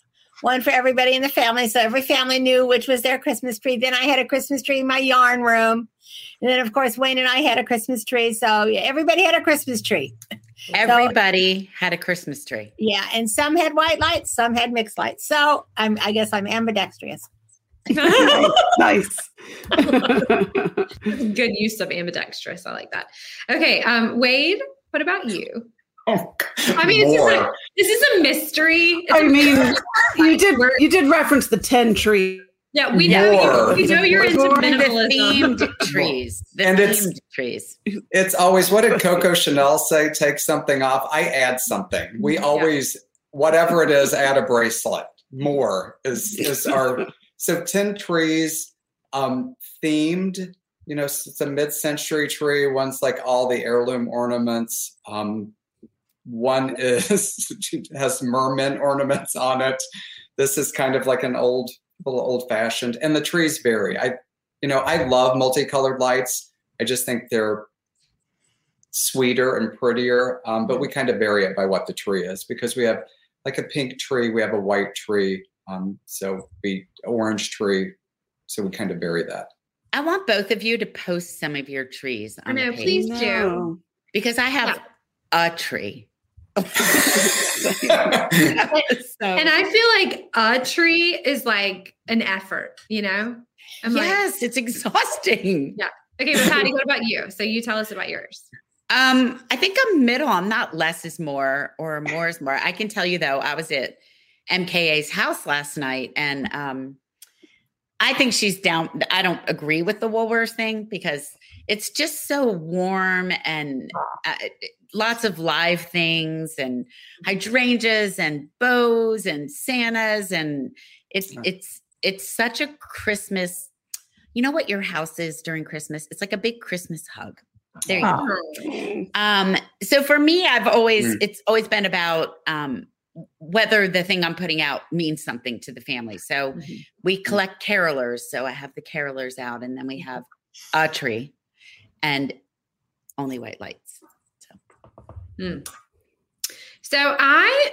one for everybody in the family. So every family knew which was their Christmas tree. Then I had a Christmas tree in my yarn room. And then, of course, Wayne and I had a Christmas tree. So everybody had a Christmas tree. Everybody had a Christmas tree. Yeah. And some had white lights, some had mixed lights. So I'm, I guess I'm ambidextrous. nice. Good use of ambidextrous. I like that. Okay. Um, Wade, what about you? Oh, I mean, it's just more. like, this is a mystery. It's I a mean, mystery. you did you did reference the ten tree. Yeah, we know you, we know you're into Or the minimalism. themed trees. The And it's- trees. It's always what did Coco Chanel say? Take something off. I add something. We Yeah. always, whatever it is, add a bracelet. More is is our so ten trees, um, themed you know, it's a mid-century tree. One's like all the heirloom ornaments. Um, one is has merman ornaments on it. This is kind of like an old, little old-fashioned, and the trees vary. I, you know, I love multicolored lights. I just think they're sweeter and prettier, um, but we kind of vary it by what the tree is because we have like a pink tree, we have a white tree, um, so we orange tree, so we kind of vary that. I want both of you to post some of your trees. I know, please No. do. because I have a tree. So- And I feel like a tree is like an effort, you know? I'm like, yes, it's exhausting. Yeah. Okay, but Patti, what about you? So you tell us about yours. Um, I think I'm middle. I'm not less is more or more is more. I can tell you though, I was at MKA's house last night and um I think she's down. I don't agree with the Woolworths thing because it's just so warm and uh, lots of live things and hydrangeas and bows and Santas and it's Yeah. it's it's such a Christmas. You know what your house is during Christmas? It's like a big Christmas hug. There you go. Um, so for me, I've always Mm. it's always been about um whether the thing I'm putting out means something to the family. So Mhm. we collect carolers. So I have the carolers out, and then we have a tree and only white lights. So I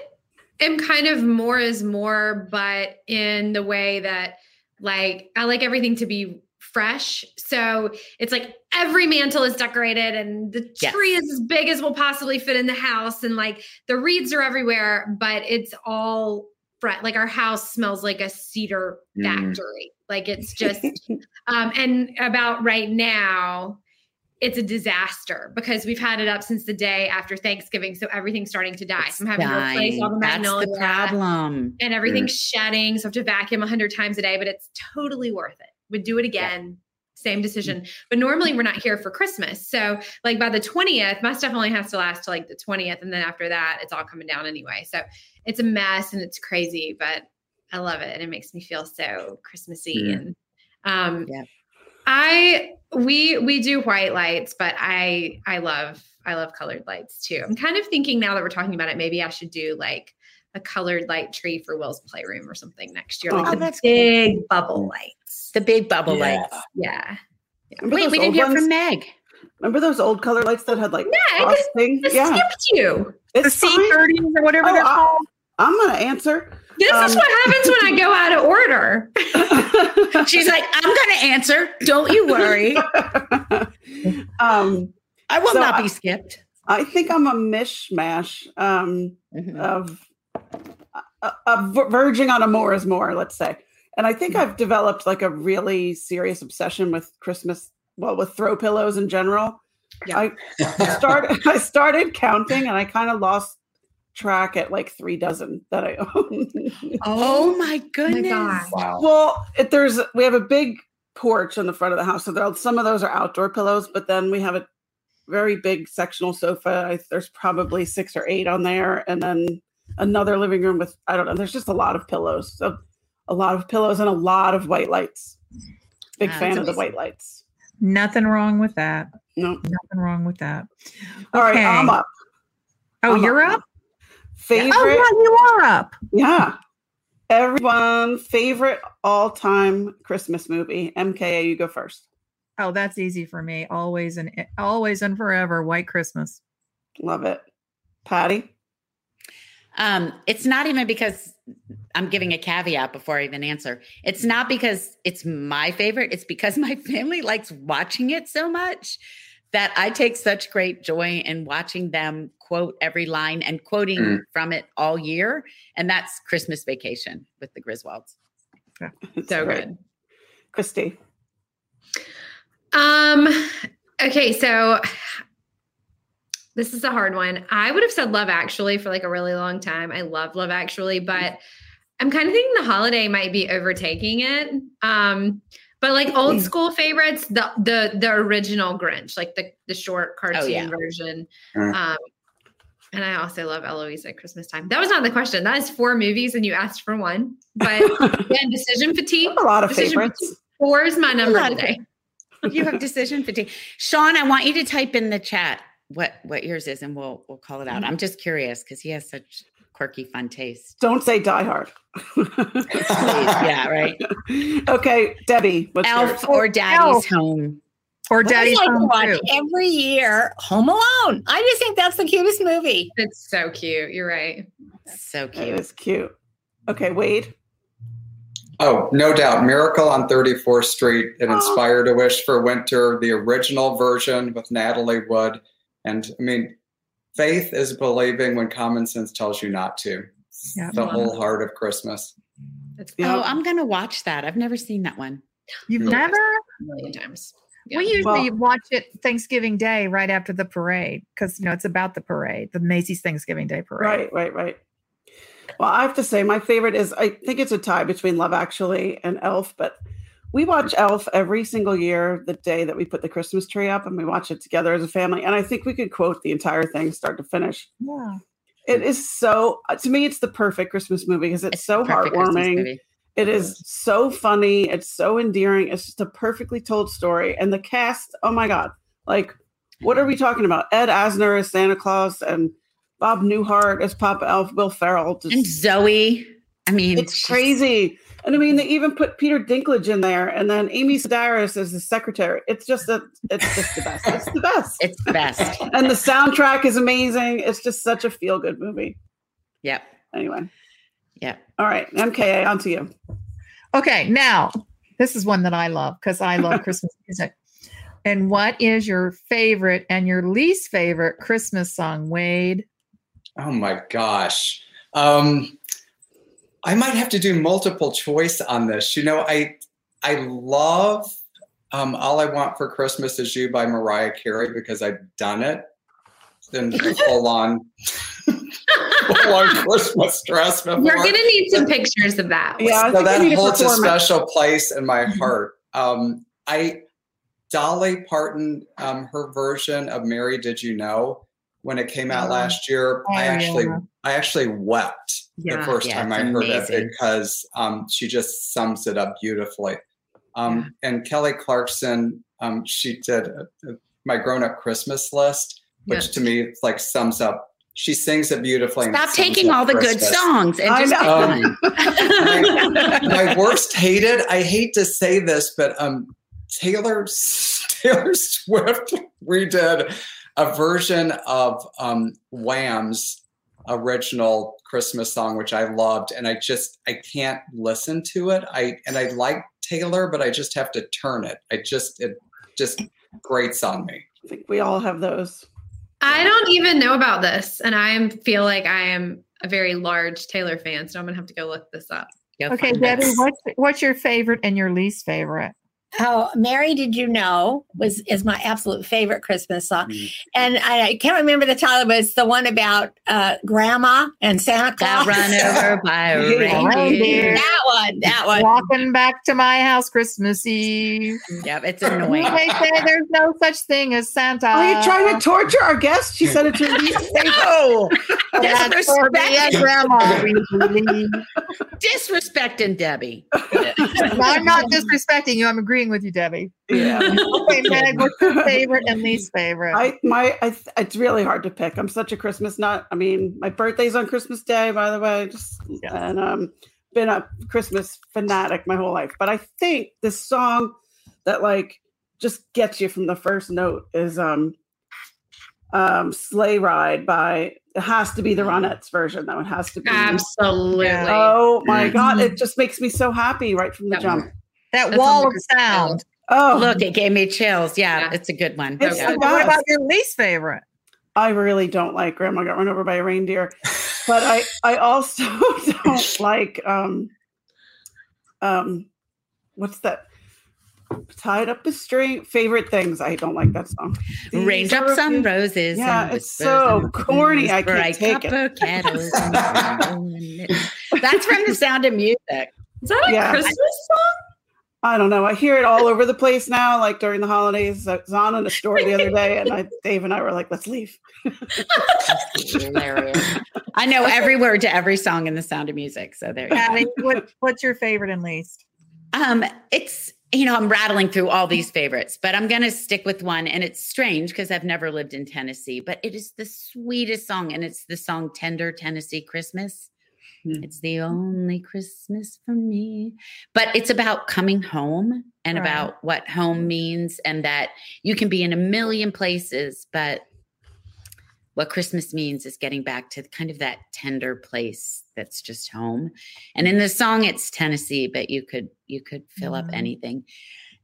am kind of more is more, but in the way that like I like everything to be fresh. So it's like every mantle is decorated and the Yes. tree is as big as will possibly fit in the house and like the reeds are everywhere, but it's all fresh. Like our house smells like a cedar Mm. factory. Like it's just um, and about right now, it's a disaster because we've had it up since the day after Thanksgiving. So everything's starting to die. So I'm having to replace all the That's the problem. and everything's shedding. So I have to vacuum a hundred times a day, but it's totally worth it. Would do it again. Same decision. But normally we're not here for Christmas. So like by the 20th, my stuff only has to last till like the 20th. And then after that, it's all coming down anyway. So it's a mess and it's crazy, but I love it. And it makes me feel so Christmassy. Mm. And um Yeah. I we we do white lights, but I I love I love colored lights too. I'm kind of thinking now that we're talking about it, maybe I should do like a colored light tree for Will's playroom or something next year. Oh, like Oh, the that's big bubble lights. The big bubble Yeah. lights. Yeah. Remember Wait, we didn't hear ones? from Meg. Remember those old color lights that had like Yeah, I frosting? just Yeah, skipped you. The C30s or whatever Oh, they're I- called. I'm gonna answer. This is Um, what happens when I go out of order. She's like, I'm gonna answer. Don't you worry. um, I will So not I- be skipped. I think I'm a mishmash um, Mhm. of a, a ver- verging on a more is more, let's say. And I think I've developed like a really serious obsession with Christmas, well, with throw pillows in general. Yeah. I started I started counting and I kind of lost track at like three dozen that I own. Oh, oh my my goodness. God. wow. well, it, there's we have a big porch in the front of the house, so there are, some of those are outdoor pillows, but then we have a very big sectional sofa. I, there's probably six or eight on there, and then another living room with I don't know. There's just a lot of pillows, so a lot of pillows and a lot of white lights. Big Wow, fan that's of the white lights. Nothing wrong with that. No, Nothing wrong with that. all right, I'm up. Oh, I'm you're up. up. Favorite, Oh, yeah, you are up. yeah. Everyone favorite all time Christmas movie. MKA, you go first. Oh, that's easy for me. Always and always and forever. White Christmas. Love it. Patti. Um, it's not even because I'm giving a caveat before I even answer. It's not because it's my favorite. It's because my family likes watching it so much that I take such great joy in watching them quote every line and quoting Mm. from it all year. And that's Christmas Vacation with the Griswolds. It's So great. good. Kristy. Um, okay, so this is a hard one. I would have said Love Actually for like a really long time. I love Love Actually, but I'm kind of thinking the holiday might be overtaking it. Um, but like old school favorites, the the the original Grinch, like the the short cartoon yeah. version. Mm. Um, and I also love Eloise at Christmas time. That was not the question. That is four movies, and you asked for one. But again, decision fatigue. a lot of Decision favorites. fatigue. Four is my number today. you have decision fatigue. Sean, I want you to type in the chat what what yours is, and we'll we'll call it out. Mm-hmm. I'm just curious because he has such quirky, fun taste. Don't say Die Hard. yeah, right. Okay, Debbie. What's Elf yours? or Daddy's Home. Or What I Daddy's like to Home watch too. every year, Home Alone. I just think that's the cutest movie. It's so cute. You're right. So It cute. is cute. Okay, Wade. Oh, no doubt. Miracle on 34th Street. It Oh. inspired a wish for winter, the original version with Natalie Wood. And I mean, faith is believing when common sense tells you not to. Yeah. The whole heart of Christmas. It's Yeah. Oh, I'm gonna watch that. I've never seen that one. You've never? a million times. Yeah. We usually Well- watch it Thanksgiving Day right after the parade because you know it's about the parade, the Macy's Thanksgiving Day parade. Right, right, right. Well, I have to say, my favorite is I think it's a tie between Love Actually and Elf, but we watch Elf every single year, the day that we put the Christmas tree up, and we watch it together as a family. And I think we could quote the entire thing, start to finish. Yeah. It is so, to me, it's the perfect Christmas movie because it's, so the Christmas heartwarming. It is so funny. It's so endearing. It's just a perfectly told story. And the cast, oh my God. Like, what are we talking about? Ed Asner as Santa Claus and Bob Newhart as Papa Elf, Will Ferrell. Just, And Zooey. I mean, it's she's- crazy. And I mean, they even put Peter Dinklage in there and then Amy Sedaris as the secretary. It's just a, it's just the best. It's the best. It's the best. and the soundtrack is amazing. It's just such a feel good movie. Yep. Anyway. Yep. All right. MKA, on to you. Okay, now this is one that I love because I love Christmas music. And what is your favorite and your least favorite Christmas song, Wade? Oh my gosh. Um, I might have to do multiple choice on this. You know, I I love um, All I Want for Christmas Is You by Mariah Carey because I've done it Then full on full on Christmas dress before. You're gonna need some pictures of that. Yeah, so that holds a perform special place in my heart. Um, I Dolly Parton, um, her version of "Mary Did You Know" when it came out Oh. last year, Oh, I actually yeah. I actually wept the first Yeah, time I heard amazing. it because um, she just sums it up beautifully. Um, And Kelly Clarkson, um, she did uh, uh, my grown-up Christmas list, which Yeah. to me like sums up. She sings it beautifully. and it Stop taking all the good songs and just pick know. one. my worst hated i hate to say this but um taylor taylor swift redid a version of um wham's original christmas song which i loved and i just i can't listen to it i and i like taylor but i just have to turn it i just it just grates on me I think we all have those. I don't even know about this, and I feel like I am a very large Taylor fan, so I'm gonna have to go look this up. Go Okay, Debbie, what's what's your favorite and your least favorite? Oh, Mary, did you know was is my absolute favorite Christmas song, Mm. and I, I can't remember the title, but it's the one about uh, Grandma and Santa Got run over by a reindeer. reindeer. that one, that one. Walking back to my house Christmas Eve. Yep, it's annoying. They say there's no such thing as Santa. Are you trying to torture our guest? She said it's her least favorite. No, that's for me and Disrespecting, Grandma. usually. disrespecting Debbie. I'm not disrespecting you. I'm agreeing with you, Debbie. Yeah. Okay, Meg, what's your favorite and least favorite? I my I, th- it's really hard to pick. I'm such a Christmas nut. I mean, my birthday's on Christmas Day, by the way. Just and um, been a Christmas fanatic my whole life. But I think the song that like just gets you from the first note is um, um, "Sleigh Ride" by. It has to be the Ronettes version, though. It has to be. Absolutely. Oh my god! It just makes me so happy right from the That jump. one. That That's wall of sound. Oh, Look, it gave me chills. Yeah, Yeah. it's a good one. It's Yeah. the What about your least favorite? I really don't like Grandma Got Run Over by a Reindeer, but I I also don't like um um what's that? Tied up the string. Favorite things. I don't like that song. These Raindrops are on roses. Yeah, and it's so corny, I can't bright take it. and- That's from the sound of music. Is that a Yeah. Christmas song? I don't know. I hear it all over the place now, like during the holidays. I was on in a store the other day, and I, Dave and I were like, "Let's leave." Hilarious. I know every word to every song in the sound of music. So there you go. Patti, what, what's your favorite and least? Um, it's you know, I'm rattling through all these favorites, but I'm going to stick with one. And it's strange because I've never lived in Tennessee, but it is the sweetest song. And it's the song Tender Tennessee Christmas. Hmm. It's the only Christmas for me. But it's about coming home and Right. about what home means and that you can be in a million places, but what Christmas means is getting back to kind of that tender place that's just home. And in the song it's Tennessee, but you could you could fill up Mhm. anything.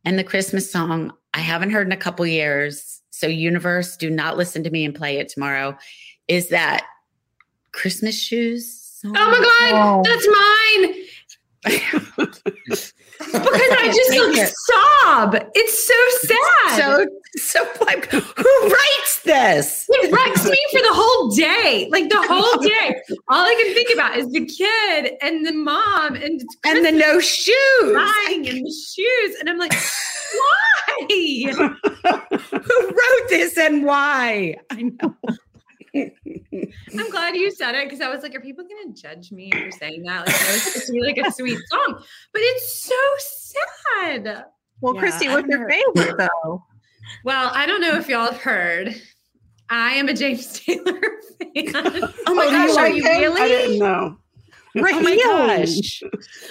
And the Christmas song I haven't heard in a couple years. So universe, do not listen to me and play it tomorrow. Is that Christmas shoes? Song? Oh my god, that's mine. because I just like it. sob. It's so sad. So so like who writes this? it wrecks me for the whole day. Like the whole day. All I can think about is the kid and the mom and And the no shoes. crying and the shoes. And I'm like, why? Who wrote this and why? I know. I'm glad you said it because I was like, are people going to judge me for saying that? Like, no, it's supposed to be like a sweet song, but it's so sad. Well, Yeah, Kristy, what's your favorite though? Well, I don't know if y'all have heard. I am a James Taylor fan. Oh my oh do you gosh, are like you really? I didn't know. Oh my gosh.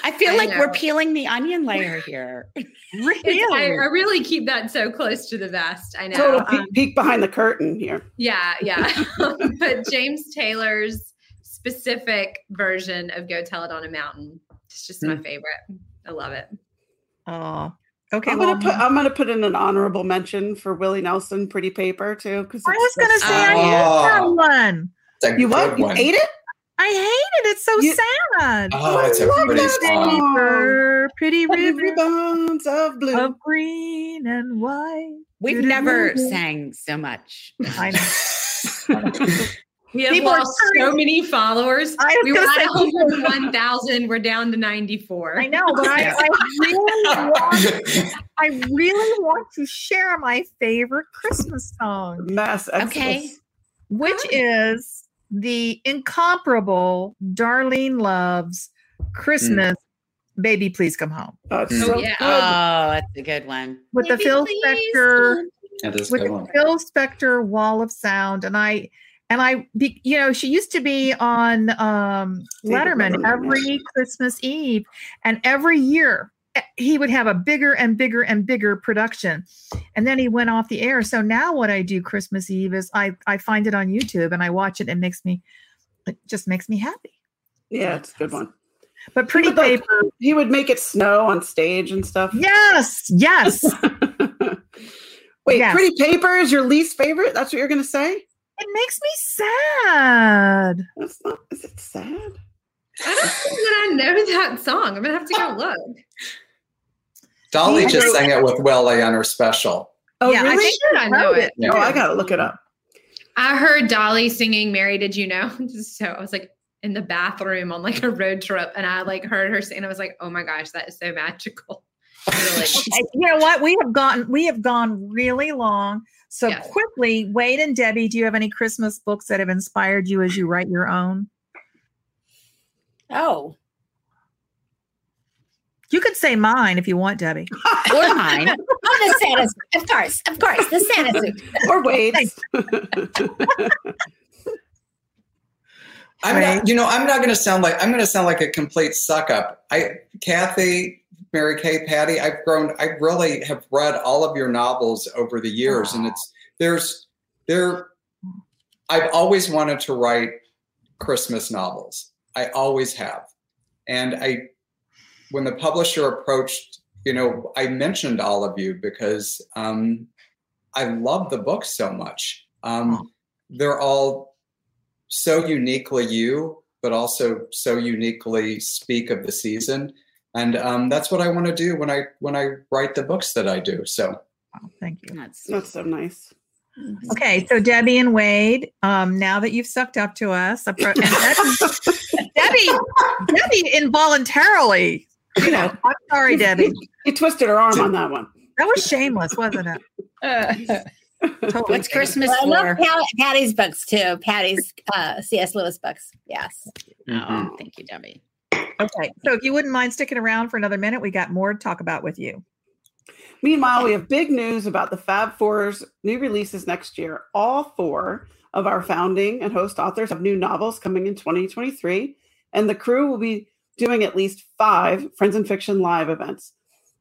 I feel I like we're peeling the onion layer here. It's- I, I really keep that so close to the vest. I know. Total Um, peek, peek behind the curtain here. yeah, yeah. but James Taylor's specific version of Go Tell It on a Mountain. It's just my favorite. I love it. Oh, okay. I'm well, gonna put I'm gonna put in an honorable mention for Willie Nelson, Pretty Paper too. Because I was gonna say I hate that Oh. one. You what? good You one. ate it? I hate it. It's so You- sad. Oh, it's a love pretty that song. song. Pretty Pretty ribbons of blue. of green and white. We've never sang so much. I know. We have People lost so many followers. I We were gonna at say, 101,000. We're down to 94. I know, but I, I really want, I really want to share my favorite Christmas song, Mass Okay. exodus. which is the incomparable Darlene Love's Christmas. Baby, please come home Oh, Mm. so yeah. Oh, that's a good one. with the Phil Spector. That is a with good the one. Phil Spector Wall of Sound, and I and I, be, you know, she used to be on um, Letterman Letterman, every Christmas Eve, and every year he would have a bigger and bigger and bigger production, and then he went off the air. So now what I do Christmas Eve is I I find it on YouTube and I watch it. and It makes me, it just makes me happy. Yeah, it's a good one. But Pretty would, like, Paper, He would make it snow on stage and stuff. yes, yes, Wait, Yes. Pretty Paper is your least favorite? That's what you're gonna say? it makes me sad. That's not. Is it sad? I don't think that I know that song. I'm going to have to go look. Dolly just sang it with Willie on her special. Oh, Yeah, I really? think I know wrote it. Yeah. Oh, I gotta look it up. I heard Dolly singing Mary Did You Know? So I was like in the bathroom on like a road trip and I like heard her sing and I was like, oh my gosh, that is so magical. Really. Okay, you know what? We have gotten we have gone really long. So Yes. quickly, Wade and Debbie, do you have any Christmas books that have inspired you as you write your own? Oh, You could say mine if you want, Debbie. Or mine. oh, the Santa suit. Of course, of course, the Santa suit. Or wait. I'm Right. not, you know, I'm not going to sound like I'm going to sound like a complete suck up. I, Kathy, Mary Kay, Patti, I've grown. I really have read all of your novels over the years, and it's there's there. I've always wanted to write Christmas novels. I always have, and I, when the publisher approached, you know, I mentioned all of you because um, I love the book so much. Um, they're all so uniquely you, but also so uniquely speak of the season. And um, that's what I want to do when I when I write the books that I do. So Oh, thank you. That's That's so nice. Okay, so Debbie and Wade, um, now that you've sucked up to us, appro- Debbie, Debbie, Debbie involuntarily, you know, I'm sorry, Debbie. You twisted her arm on that one. That was shameless, wasn't it? Totally what's Christmas Well, I love for? Pat- Patti's books too. Patti's uh, C.S. Lewis books. Yes. Oh, thank you, Debbie. Okay, so if you wouldn't mind sticking around for another minute, we got more to talk about with you. Meanwhile, we have big news about the Fab Four's new releases next year. All four of our founding and host authors have new novels coming in 2023, and the crew will be doing at least five Friends and Fiction live events.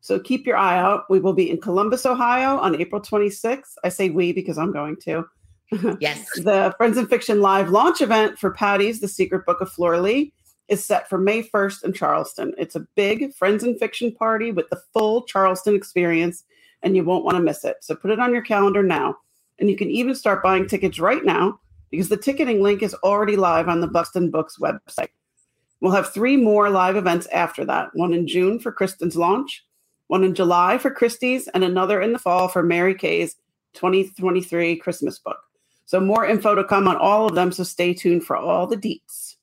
So keep your eye out. We will be in Columbus, Ohio on April 26th. I say we because I'm going to. Yes. the Friends and Fiction live launch event for Patti's The Secret Book of Flora Lea is set for May 1st in Charleston. It's a big Friends and Fiction party with the full Charleston experience, and you won't want to miss it. So put it on your calendar now. And you can even start buying tickets right now because the ticketing link is already live on the Buxton Books website. We'll have three more live events after that one in June for Kristin's launch, one in July for Kristy's, and another in the fall for Mary Kay's 2023 Christmas book. So more info to come on all of them. So stay tuned for all the deets.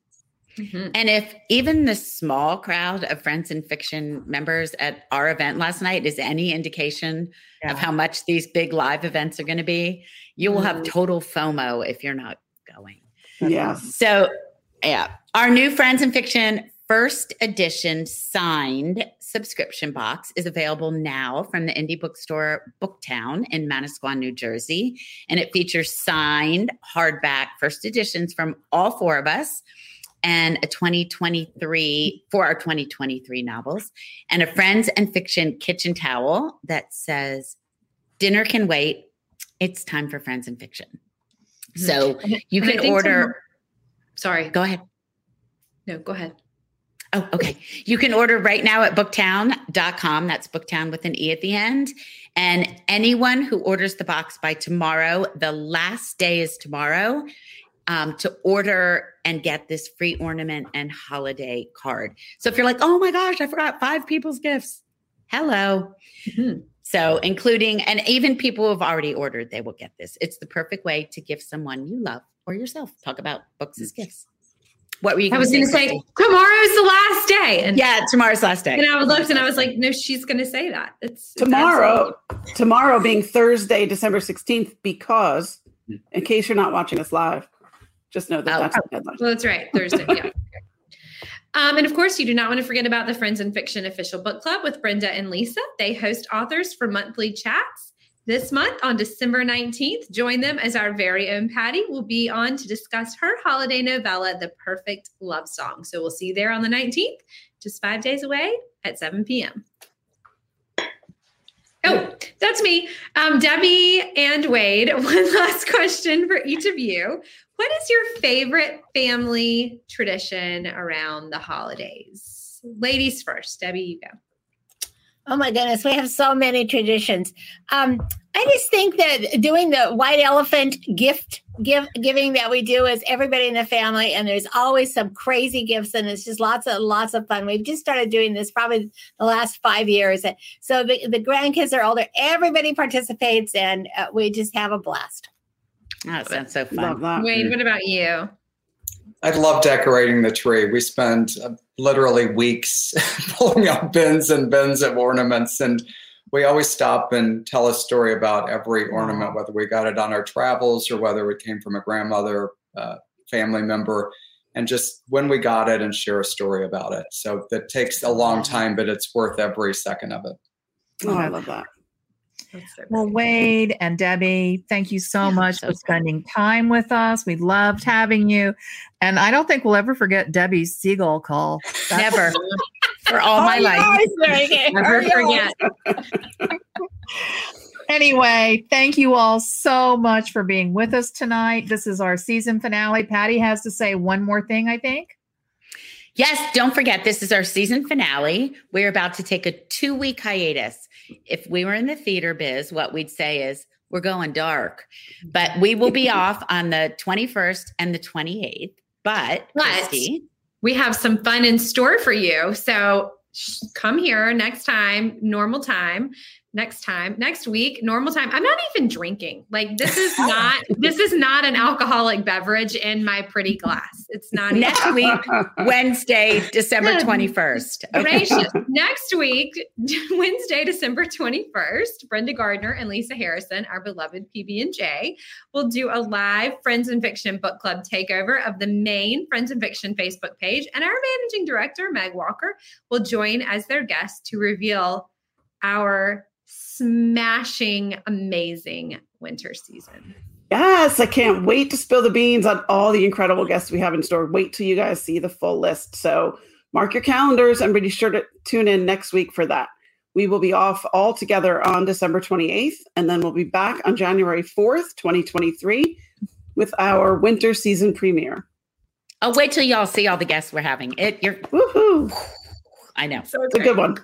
Mm-hmm. And if even the small crowd of Friends and Fiction members at our event last night is any indication yeah. of how much these big live events are going to be, you will have mm-hmm. total FOMO if you're not going. Yes. So, yeah, our new Friends and Fiction first edition signed subscription box is available now from the indie bookstore BookTowne in Manasquan, New Jersey. And it features signed hardback first editions from all four of us and a 2023 for our 2023 novels and a friends and fiction kitchen towel that says dinner can wait it's time for friends and fiction mm-hmm. so you can order sorry go ahead no go ahead Oh, okay. You can order right now at booktowne.com. That's booktown with an E at the end. And anyone who orders the box by tomorrow, the last day is tomorrow, um, to order and get this free ornament and holiday card. So if you're like, oh my gosh, I forgot five people's gifts. Hello. Mm-hmm. So, including and even people who have already ordered, they will get this. It's the perfect way to give someone you love or yourself. Talk about books as gifts. What were you? I was going to say tomorrow's the last day, and yeah, tomorrow's last day. And I looked and I was like, no, she's going to say that. It's tomorrow. It's tomorrow being Thursday, December sixteenth, because in case you're not watching us live, just know that oh, that's the deadline. Well, that's right, Thursday. Yeah. Um, and of course, you do not want to forget about the Friends and Fiction official book club with Brenda and Lisa. They host authors for monthly chats this month on December 19th, join them as our very own Patti will be on to discuss her holiday novella, The Perfect Love Song. So we'll see you there on the 19th, just five days away at 7 p.m. Oh, that's me. Um, Debbie and Wade, one last question for each of you. What is your favorite family tradition around the holidays? Ladies first. Debbie, you go. Oh my goodness, we have so many traditions. Um, I just think that doing the white elephant gift give, giving that we do is everybody in the family, and there's always some crazy gifts, and it's just lots of lots of fun. We've just started doing this probably the last five years, so the, the grandkids are older. Everybody participates, and uh, we just have a blast. That sounds so fun. Wade, what about you? I love decorating the tree. We spend uh, literally weeks pulling out bins and bins of ornaments, and we always stop and tell a story about every ornament, whether we got it on our travels or whether it came from a grandmother, uh, family member, and just when we got it and share a story about it. So that takes a long time, but it's worth every second of it. Oh, I love that. Well, Wade and Debbie, thank you so yeah, much so for spending time with us. We loved having you. And I don't think we'll ever forget Debbie's seagull call. That's Never. for all oh, my life. Never forget. anyway, thank you all so much for being with us tonight. This is our season finale. Patti has to say one more thing, I think. Yes, don't forget, this is our season finale. We're about to take a two week hiatus. If we were in the theater biz, what we'd say is, we're going dark, but we will be off on the 21st and the 28th. But, but Kristy, we have some fun in store for you. So come here next time, normal time next time next week normal time. I'm not even drinking. Like this is not this is not an alcoholic beverage in my pretty glass. It's not next week wednesday december 21st okay. next week wednesday december 21st brenda gardner and lisa harrison our beloved pb&j will do a live friends and fiction book club takeover of the main friends and fiction facebook page. And our managing director meg walker will join as their guest to reveal our smashing, amazing winter season. Yes, I can't wait to spill the beans on all the incredible guests we have in store. Wait till you guys see the full list. So mark your calendars and be sure to tune in next week for that. We will be off all together on December 28th, and then we'll be back on January 4th, 2023, with our winter season premiere. Oh, wait till y'all see all the guests we're having. It you're woohoo. I know. So it's a good one.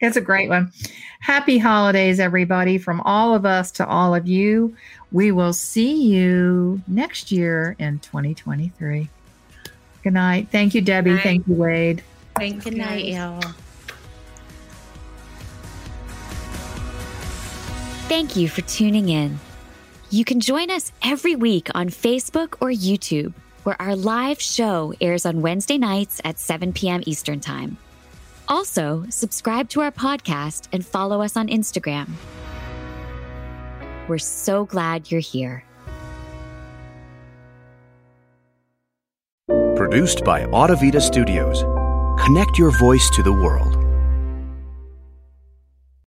It's a great one. Happy holidays, everybody, from all of us to all of you. We will see you next year in 2023. Good night. Thank you, Debbie. Night. Thank you, Wade. Thanks, Good night, y'all. Thank you for tuning in. You can join us every week on Facebook or YouTube, where our live show airs on Wednesday nights at 7 p.m. Eastern Time. Also, subscribe to our podcast and follow us on Instagram. We're so glad you're here. Produced by Audavita Studios. Connect your voice to the world.